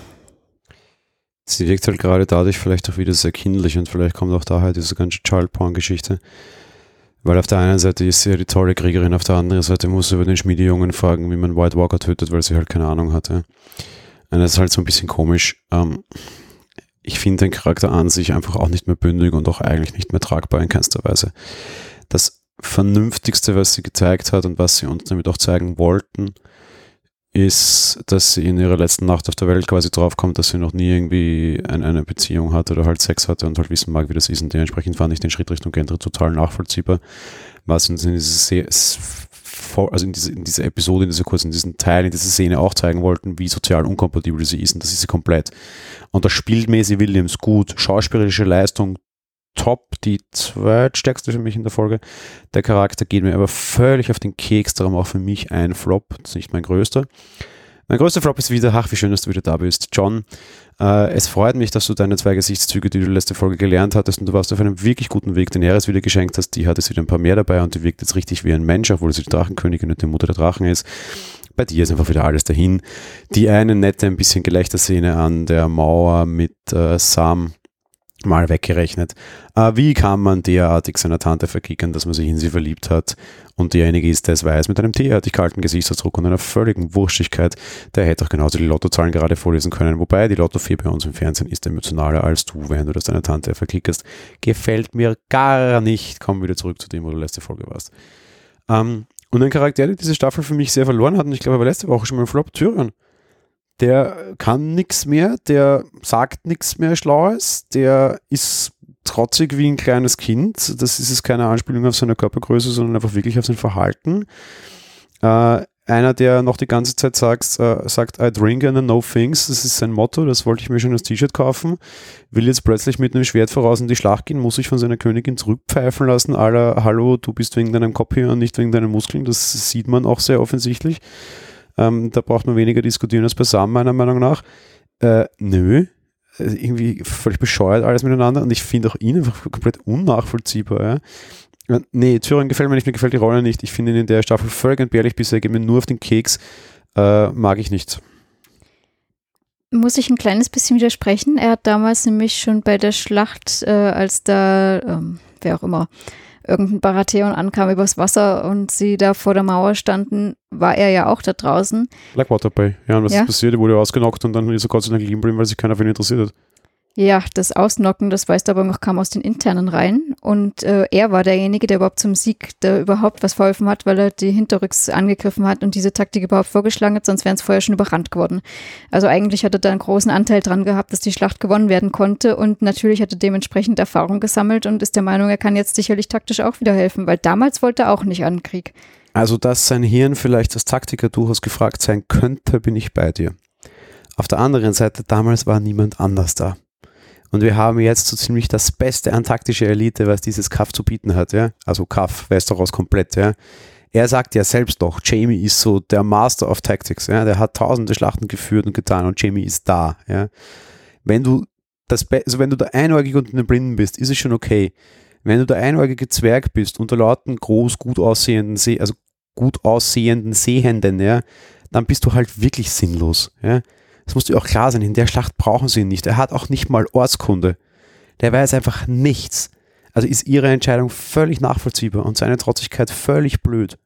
Sie wirkt halt gerade dadurch vielleicht auch wieder sehr kindlich und vielleicht kommt auch daher diese ganze Child-Porn-Geschichte. Weil auf der einen Seite ist sie ja die tolle Kriegerin, auf der anderen Seite muss sie über den Schmiedejungen fragen, wie man White Walker tötet, weil sie halt keine Ahnung hatte. Und das ist halt so ein bisschen komisch. Ähm, ich finde den Charakter an sich einfach auch nicht mehr bündig und auch eigentlich nicht mehr tragbar in keinster Weise. Das Vernünftigste, was sie gezeigt hat und was sie uns damit auch zeigen wollten, ist, dass sie in ihrer letzten Nacht auf der Welt quasi draufkommt, dass sie noch nie irgendwie ein, eine Beziehung hatte oder halt Sex hatte und halt wissen mag, wie das ist. Und dementsprechend fand ich den Schritt Richtung Gendre total nachvollziehbar, was uns in diese, also in diese, in diese Episode, in dieser kurzen, in diesen Teil, in dieser Szene auch zeigen wollten, wie sozial unkompatibel sie ist. Und das ist sie komplett. Und das spielt Maisie Williams gut. Schauspielerische Leistung top, die zweitstärkste für mich in der Folge. Der Charakter geht mir aber völlig auf den Keks, darum auch für mich ein Flop, das ist nicht mein größter. Mein größter Flop ist wieder, ach, wie schön, dass du wieder da bist. John, äh, es freut mich, dass du deine zwei Gesichtszüge, die du letzte Folge gelernt hattest, und du warst auf einem wirklich guten Weg, den Heres wieder geschenkt hast. Die hat es wieder ein paar mehr dabei und die wirkt jetzt richtig wie ein Mensch, obwohl sie die Drachenkönigin und die Mutter der Drachen ist. Bei dir ist einfach wieder alles dahin. Die eine nette, ein bisschen gelächter Szene an der Mauer mit äh, Sam mal weggerechnet. Äh, wie kann man derartig seiner Tante verkickern, dass man sich in sie verliebt hat und derjenige ist, der es weiß, mit einem derartig kalten Gesichtsausdruck und einer völligen Wurstigkeit, der hätte auch genauso die Lottozahlen gerade vorlesen können. Wobei die Lottofee bei uns im Fernsehen ist emotionaler als du, wenn du das deiner Tante verkickerst. Gefällt mir gar nicht. Komm wieder zurück zu dem, wo du letzte Folge warst. Ähm, und ein Charakter, der diese Staffel für mich sehr verloren hat, und ich glaube, er war letzte Woche schon mal im Flop, Tyrion der kann nichts mehr, der sagt nichts mehr Schlaues, der ist trotzig wie ein kleines Kind. Das ist jetzt keine Anspielung auf seine Körpergröße, sondern einfach wirklich auf sein Verhalten. Äh, einer, der noch die ganze Zeit sagt, äh, sagt, I drink and I know things, das ist sein Motto, das wollte ich mir schon als T-Shirt kaufen, will jetzt plötzlich mit einem Schwert voraus in die Schlacht gehen, muss sich von seiner Königin zurückpfeifen lassen, aller, hallo, du bist wegen deinem Kopf hier und nicht wegen deinen Muskeln, das sieht man auch sehr offensichtlich. Ähm, da braucht man weniger diskutieren als beisammen, meiner Meinung nach. Äh, nö, irgendwie völlig bescheuert alles miteinander und ich finde auch ihn einfach komplett unnachvollziehbar. Ja. Nee, Thüringen gefällt mir nicht, mir gefällt die Rolle nicht. Ich finde ihn in der Staffel völlig entbehrlich bisher, geht mir nur auf den Keks. Äh, mag ich nicht. Muss ich ein kleines bisschen widersprechen. Er hat damals nämlich schon bei der Schlacht, äh, als da, ähm, wer auch immer, irgendein Baratheon ankam übers Wasser und sie da vor der Mauer standen, war er ja auch da draußen. Blackwater Bay, ja, und was ja. ist passiert? Er wurde ausgenockt und dann ist er Gott sei Dank liegen geblieben, weil sich keiner für ihn interessiert hat. Ja, das Ausnocken, das weißt du aber noch, kam aus den internen Reihen. Und äh, er war derjenige, der überhaupt zum Sieg der überhaupt was verholfen hat, weil er die Hinterrücks angegriffen hat und diese Taktik überhaupt vorgeschlagen hat, sonst wären es vorher schon überrannt geworden. Also eigentlich hat er da einen großen Anteil dran gehabt, dass die Schlacht gewonnen werden konnte und natürlich hat er dementsprechend Erfahrung gesammelt und ist der Meinung, er kann jetzt sicherlich taktisch auch wieder helfen, weil damals wollte er auch nicht an den Krieg. Also, dass sein Hirn vielleicht als Taktiker durchaus gefragt sein könnte, bin ich bei dir. Auf der anderen Seite, damals war niemand anders da. Und wir haben jetzt so ziemlich das Beste an taktischer Elite, was dieses Kaff zu bieten hat, ja. Also Kaff, Westeros komplett, ja. Er sagt ja selbst doch, Jamie ist so der Master of Tactics, ja. Der hat tausende Schlachten geführt und getan und Jamie ist da, ja. Wenn du das, Be also wenn du der Einäugige unter den Blinden bist, ist es schon okay. Wenn du der einäugige Zwerg bist, unter lauten, groß, gut aussehenden, See, also gut aussehenden Sehenden, ja, dann bist du halt wirklich sinnlos, ja. Das muss dir auch klar sein, in der Schlacht brauchen sie ihn nicht. Er hat auch nicht mal Ortskunde. Der weiß einfach nichts. Also ist ihre Entscheidung völlig nachvollziehbar und seine Trotzigkeit völlig blöd.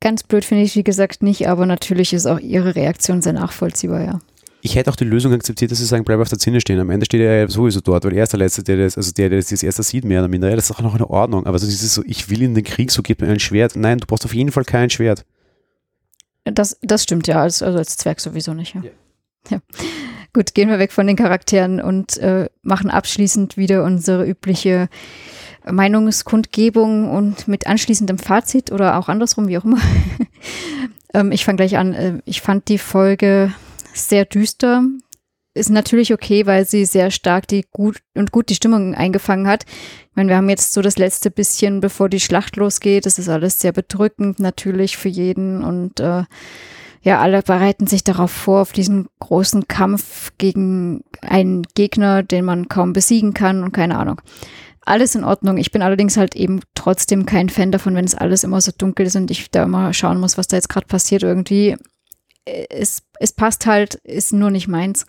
Ganz blöd finde ich, wie gesagt, nicht, aber natürlich ist auch ihre Reaktion sehr nachvollziehbar, ja. Ich hätte auch die Lösung akzeptiert, dass sie sagen, bleib auf der Zinne stehen. Am Ende steht er ja sowieso dort, weil er ist der Letzte, der das, also der, der das erste sieht, mehr oder minder. Ja, das ist auch noch in Ordnung. Aber so dieses so, ich will in den Krieg, so gib mir ein Schwert. Nein, du brauchst auf jeden Fall kein Schwert. Das, das stimmt ja, als, also als Zwerg sowieso nicht. Ja. Ja. Gut, gehen wir weg von den Charakteren und äh, machen abschließend wieder unsere übliche Meinungskundgebung und mit anschließendem Fazit oder auch andersrum, wie auch immer. ähm, ich fange gleich an. Äh, ich fand die Folge sehr düster, ist natürlich okay, weil sie sehr stark die gut und gut die Stimmung eingefangen hat. Ich meine, wir haben jetzt so das letzte bisschen, bevor die Schlacht losgeht. Das ist alles sehr bedrückend natürlich für jeden und äh, ja, alle bereiten sich darauf vor, auf diesen großen Kampf gegen einen Gegner, den man kaum besiegen kann und keine Ahnung. Alles in Ordnung. Ich bin allerdings halt eben trotzdem kein Fan davon, wenn es alles immer so dunkel ist und ich da immer schauen muss, was da jetzt gerade passiert irgendwie. Es, es passt halt, ist nur nicht meins.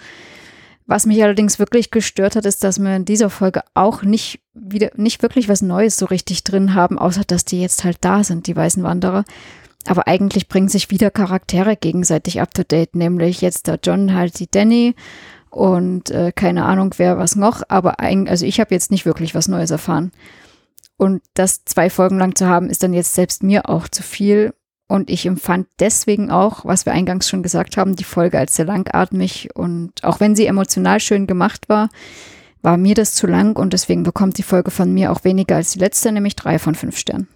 Was mich allerdings wirklich gestört hat, ist, dass wir in dieser Folge auch nicht wieder, nicht wirklich was Neues so richtig drin haben, außer dass die jetzt halt da sind, die weißen Wanderer. Aber eigentlich bringen sich wieder Charaktere gegenseitig up to date, nämlich jetzt der John halt die Danny und äh, keine Ahnung wer was noch, aber ein, also ich habe jetzt nicht wirklich was Neues erfahren. Und das zwei Folgen lang zu haben, ist dann jetzt selbst mir auch zu viel. Und ich empfand deswegen auch, was wir eingangs schon gesagt haben, die Folge als sehr langatmig. Und auch wenn sie emotional schön gemacht war, war mir das zu lang und deswegen bekommt die Folge von mir auch weniger als die letzte, nämlich drei von fünf Sternen.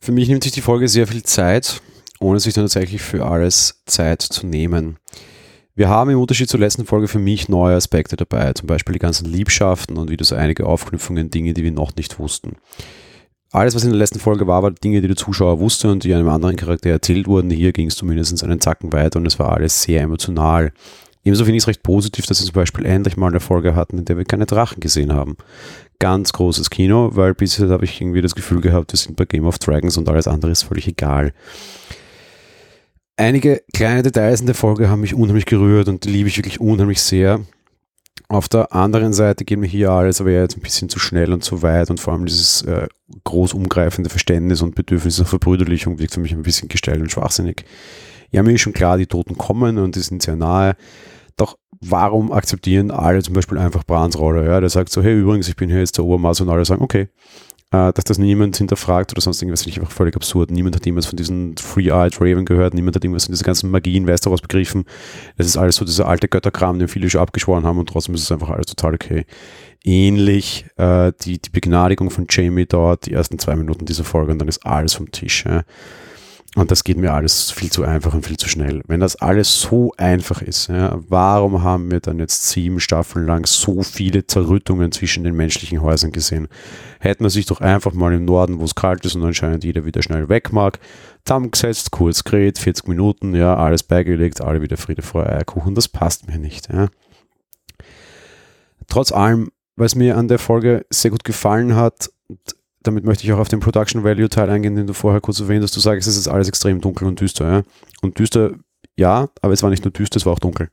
Für mich nimmt sich die Folge sehr viel Zeit, ohne sich dann tatsächlich für alles Zeit zu nehmen. Wir haben im Unterschied zur letzten Folge für mich neue Aspekte dabei, zum Beispiel die ganzen Liebschaften und wieder so einige Aufknüpfungen, Dinge, die wir noch nicht wussten alles, was in der letzten Folge war, war Dinge, die der Zuschauer wusste und die einem anderen Charakter erzählt wurden. Hier ging es zumindest einen Zacken weiter und es war alles sehr emotional. Ebenso finde ich es recht positiv, dass wir zum Beispiel endlich mal eine Folge hatten, in der wir keine Drachen gesehen haben. Ganz großes Kino, weil bisher habe ich irgendwie das Gefühl gehabt, wir sind bei Game of Dragons und alles andere ist völlig egal. Einige kleine Details in der Folge haben mich unheimlich gerührt und die liebe ich wirklich unheimlich sehr. Auf der anderen Seite geht mir hier alles aber jetzt ein bisschen zu schnell und zu weit und vor allem dieses äh, groß umgreifende Verständnis und Bedürfnis nach Verbrüderlichung wirkt für mich ein bisschen gestellt und schwachsinnig. Ja, mir ist schon klar, die Toten kommen und die sind sehr nahe. Doch warum akzeptieren alle zum Beispiel einfach Brans Rolle? Ja, der sagt so, hey, übrigens, ich bin hier jetzt der Obermaß und alle sagen, okay, dass das niemand hinterfragt oder sonst irgendwas, finde ich einfach völlig absurd. Niemand hat irgendwas von diesen Free-Eyed Raven gehört, niemand hat irgendwas von dieser ganzen Magie in Westeros begriffen. Das ist alles so dieser alte Götterkram, den viele schon abgeschworen haben und trotzdem ist es einfach alles total okay. Ähnlich äh, die, die Begnadigung von Jamie dort, die ersten zwei Minuten dieser Folge und dann ist alles vom Tisch. Ja. Und das geht mir alles viel zu einfach und viel zu schnell. Wenn das alles so einfach ist, ja, warum haben wir dann jetzt sieben Staffeln lang so viele Zerrüttungen zwischen den menschlichen Häusern gesehen? Hätten wir sich doch einfach mal im Norden, wo es kalt ist und anscheinend jeder wieder schnell weg mag, zusammengesetzt, kurz geredet, 40 Minuten, ja, alles beigelegt, alle wieder Friede, Freude, Eierkuchen, das passt mir nicht. Ja. Trotz allem, was mir an der Folge sehr gut gefallen hat, damit möchte ich auch auf den Production Value Teil eingehen, den du vorher kurz erwähnt hast. Du sagst, es ist alles extrem dunkel und düster. Ja? Und düster, ja, aber es war nicht nur düster, es war auch dunkel.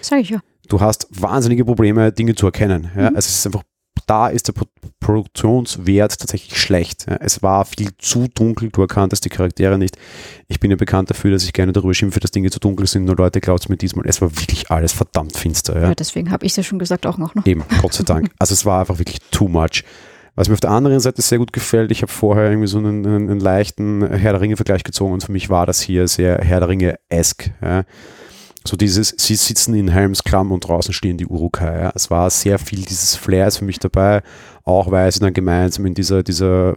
Sag ich ja. Du hast wahnsinnige Probleme, Dinge zu erkennen. Ja? Mhm. Also es ist einfach, da ist der Pro Produktionswert tatsächlich schlecht. Ja? Es war viel zu dunkel, du erkanntest die Charaktere nicht. Ich bin ja bekannt dafür, dass ich gerne darüber schimpfe, dass Dinge zu dunkel sind. Nur Leute, glaubt es mir diesmal, es war wirklich alles verdammt finster. Ja, ja deswegen habe ich es ja schon gesagt auch noch. Ne? Eben, Gott sei Dank. also es war einfach wirklich too much. Was mir auf der anderen Seite sehr gut gefällt, ich habe vorher irgendwie so einen, einen, einen leichten Herr der Ringe-Vergleich gezogen und für mich war das hier sehr Herr der Ringe-esque. Ja. So dieses, sie sitzen in Helms Klamm und draußen stehen die Urukai. Ja. Es war sehr viel dieses Flairs für mich dabei, auch weil sie dann gemeinsam in dieser, dieser,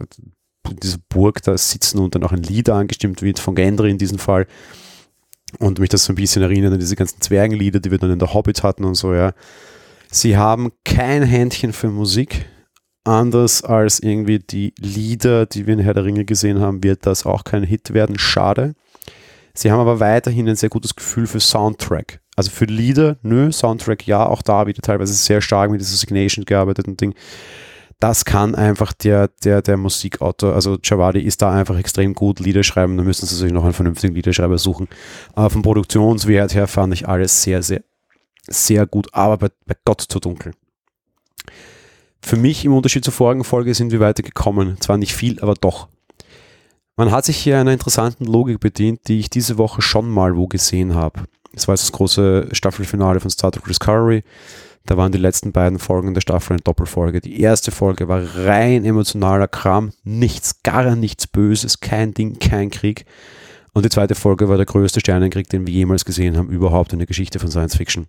dieser Burg da sitzen und dann auch ein Lied angestimmt wird, von Gendry in diesem Fall. Und mich das so ein bisschen erinnert an diese ganzen Zwergenlieder, die wir dann in der Hobbit hatten und so, ja. Sie haben kein Händchen für Musik anders als irgendwie die Lieder, die wir in Herr der Ringe gesehen haben, wird das auch kein Hit werden. Schade. Sie haben aber weiterhin ein sehr gutes Gefühl für Soundtrack. Also für Lieder, nö, Soundtrack ja, auch da wieder teilweise sehr stark mit dieser Signation gearbeitet und Ding. Das kann einfach der, der, der Musikautor, also Javadi ist da einfach extrem gut Lieder schreiben, da müssen sie sich noch einen vernünftigen Liederschreiber suchen. Aber vom Produktionswert her fand ich alles sehr, sehr, sehr gut, aber bei, bei Gott zu dunkel. Für mich im Unterschied zur vorigen Folge sind wir weitergekommen. Zwar nicht viel, aber doch. Man hat sich hier einer interessanten Logik bedient, die ich diese Woche schon mal wo gesehen habe. Das war das große Staffelfinale von Star Trek Discovery. Da waren die letzten beiden Folgen der Staffel eine Doppelfolge. Die erste Folge war rein emotionaler Kram, nichts, gar nichts Böses, kein Ding, kein Krieg. Und die zweite Folge war der größte Sternenkrieg, den wir jemals gesehen haben, überhaupt in der Geschichte von Science Fiction.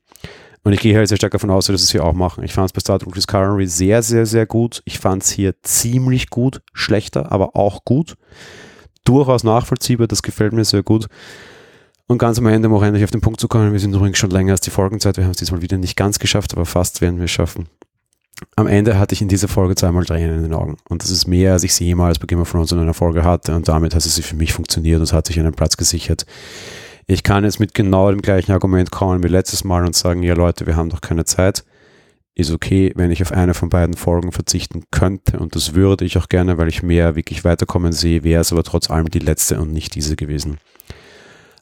Und ich gehe halt sehr stark davon aus, dass es hier auch machen. Ich fand es bei Star Trek Discovery sehr, sehr, sehr gut. Ich fand es hier ziemlich gut, schlechter, aber auch gut. Durchaus nachvollziehbar, das gefällt mir sehr gut. Und ganz am Ende, um auch endlich auf den Punkt zu kommen, wir sind übrigens schon länger als die Folgenzeit, wir haben es diesmal wieder nicht ganz geschafft, aber fast werden wir es schaffen. Am Ende hatte ich in dieser Folge zweimal Tränen in den Augen. Und das ist mehr, als ich sie jemals bei Game of Thrones in einer Folge hatte. Und damit hat sie für mich funktioniert und hat sich einen Platz gesichert Ich kann jetzt mit genau dem gleichen Argument kommen wie letztes Mal und sagen, ja Leute, wir haben doch keine Zeit. Ist okay, wenn ich auf eine von beiden Folgen verzichten könnte und das würde ich auch gerne, weil ich mehr wirklich weiterkommen sehe, wäre es aber trotz allem die letzte und nicht diese gewesen.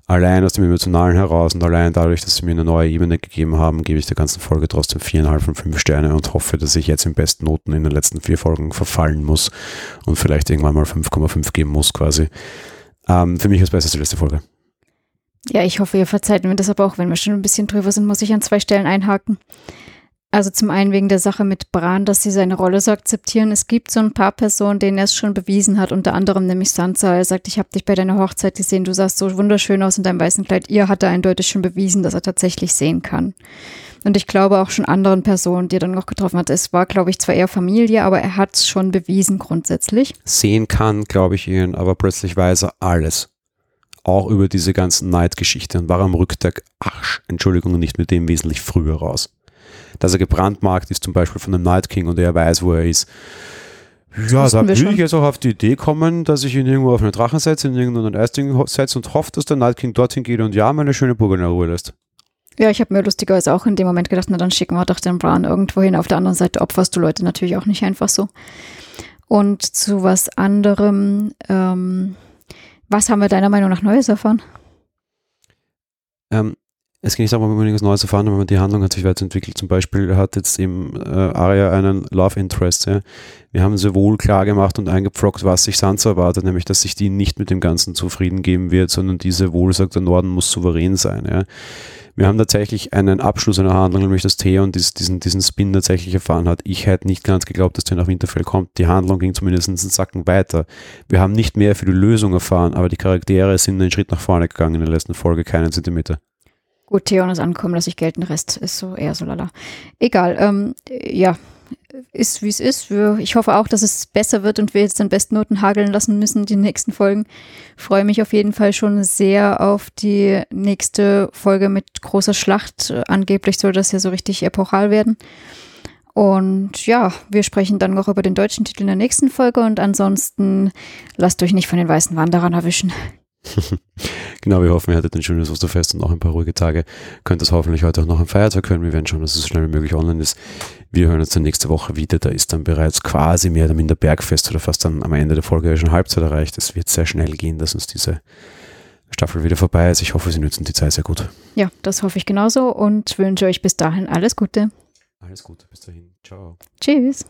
Allein aus dem Emotionalen heraus und allein dadurch, dass sie mir eine neue Ebene gegeben haben, gebe ich der ganzen Folge trotzdem viereinhalb von fünf Sterne und hoffe, dass ich jetzt im besten Noten in den letzten vier Folgen verfallen muss und vielleicht irgendwann mal 5,5 geben muss quasi. Ähm, für mich ist besser die letzte Folge. Ja, ich hoffe, ihr verzeiht mir das aber auch, wenn wir schon ein bisschen drüber sind, muss ich an zwei Stellen einhaken. Also zum einen wegen der Sache mit Bran, dass sie seine Rolle so akzeptieren. Es gibt so ein paar Personen, denen er es schon bewiesen hat, unter anderem nämlich Sansa. Er sagt, ich habe dich bei deiner Hochzeit gesehen, du sahst so wunderschön aus in deinem weißen Kleid. Ihr hat er eindeutig schon bewiesen, dass er tatsächlich sehen kann. Und ich glaube auch schon anderen Personen, die er dann noch getroffen hat. Es war, glaube ich, zwar eher Familie, aber er hat es schon bewiesen grundsätzlich. Sehen kann, glaube ich ihnen, aber plötzlich weiß er alles. Auch über diese ganzen Neidgeschichte und war am Rücktag, ach, Entschuldigung, nicht mit dem wesentlich früher raus dass er gebrandmarkt ist, zum Beispiel von einem Night King und er weiß, wo er ist. Ja, da würde ich jetzt auch auf die Idee kommen, dass ich ihn irgendwo auf einen Drachen setze, in irgendeinen Eisding setze und hoffe, dass der Night King dorthin geht und ja, meine schöne Burg in der Ruhe lässt. Ja, ich habe mir lustigerweise auch in dem Moment gedacht, na dann schicken wir doch den Bran irgendwo hin. Auf der anderen Seite opferst du Leute natürlich auch nicht einfach so. Und zu was anderem, ähm, was haben wir deiner Meinung nach Neues erfahren? Ähm, es geht nicht darum, man irgendwas Neues erfahren, aber die Handlung hat sich weiterentwickelt. Zum Beispiel hat jetzt eben äh, Arya einen Love Interest. Ja. Wir haben sehr wohl klar gemacht und eingepflockt, was sich Sansa erwartet, nämlich, dass sich die nicht mit dem Ganzen zufrieden geben wird, sondern diese wohl sagt, der Norden muss souverän sein. Ja. Wir haben tatsächlich einen Abschluss einer Handlung, nämlich dass Thea und diesen, diesen Spin tatsächlich erfahren hat. Ich hätte nicht ganz geglaubt, dass der nach Winterfell kommt. Die Handlung ging zumindest einen Sacken weiter. Wir haben nicht mehr für die Lösung erfahren, aber die Charaktere sind einen Schritt nach vorne gegangen in der letzten Folge, keinen Zentimeter. Gut, Theon ist ankommen, lasse ich gelten. Der Rest ist so eher so lala. Egal, ähm, ja, ist wie es ist. Ich hoffe auch, dass es besser wird und wir jetzt den besten Noten hageln lassen müssen, die nächsten Folgen. Freue mich auf jeden Fall schon sehr auf die nächste Folge mit großer Schlacht. Angeblich soll das ja so richtig epochal werden. Und ja, wir sprechen dann noch über den deutschen Titel in der nächsten Folge und ansonsten lasst euch nicht von den weißen Wanderern erwischen. genau, wir hoffen, ihr hattet ein schönes Osterfest und auch ein paar ruhige Tage. Könnt es hoffentlich heute auch noch am Feiertag hören. Wir werden schauen, dass es so schnell wie möglich online ist. Wir hören uns dann nächste Woche wieder. Da ist dann bereits quasi mehr oder minder Bergfest oder fast dann am Ende der Folge schon Halbzeit erreicht. Es wird sehr schnell gehen, dass uns diese Staffel wieder vorbei ist. Ich hoffe, Sie nutzen die Zeit sehr gut. Ja, das hoffe ich genauso und wünsche euch bis dahin alles Gute. Alles Gute, bis dahin. Ciao. Tschüss.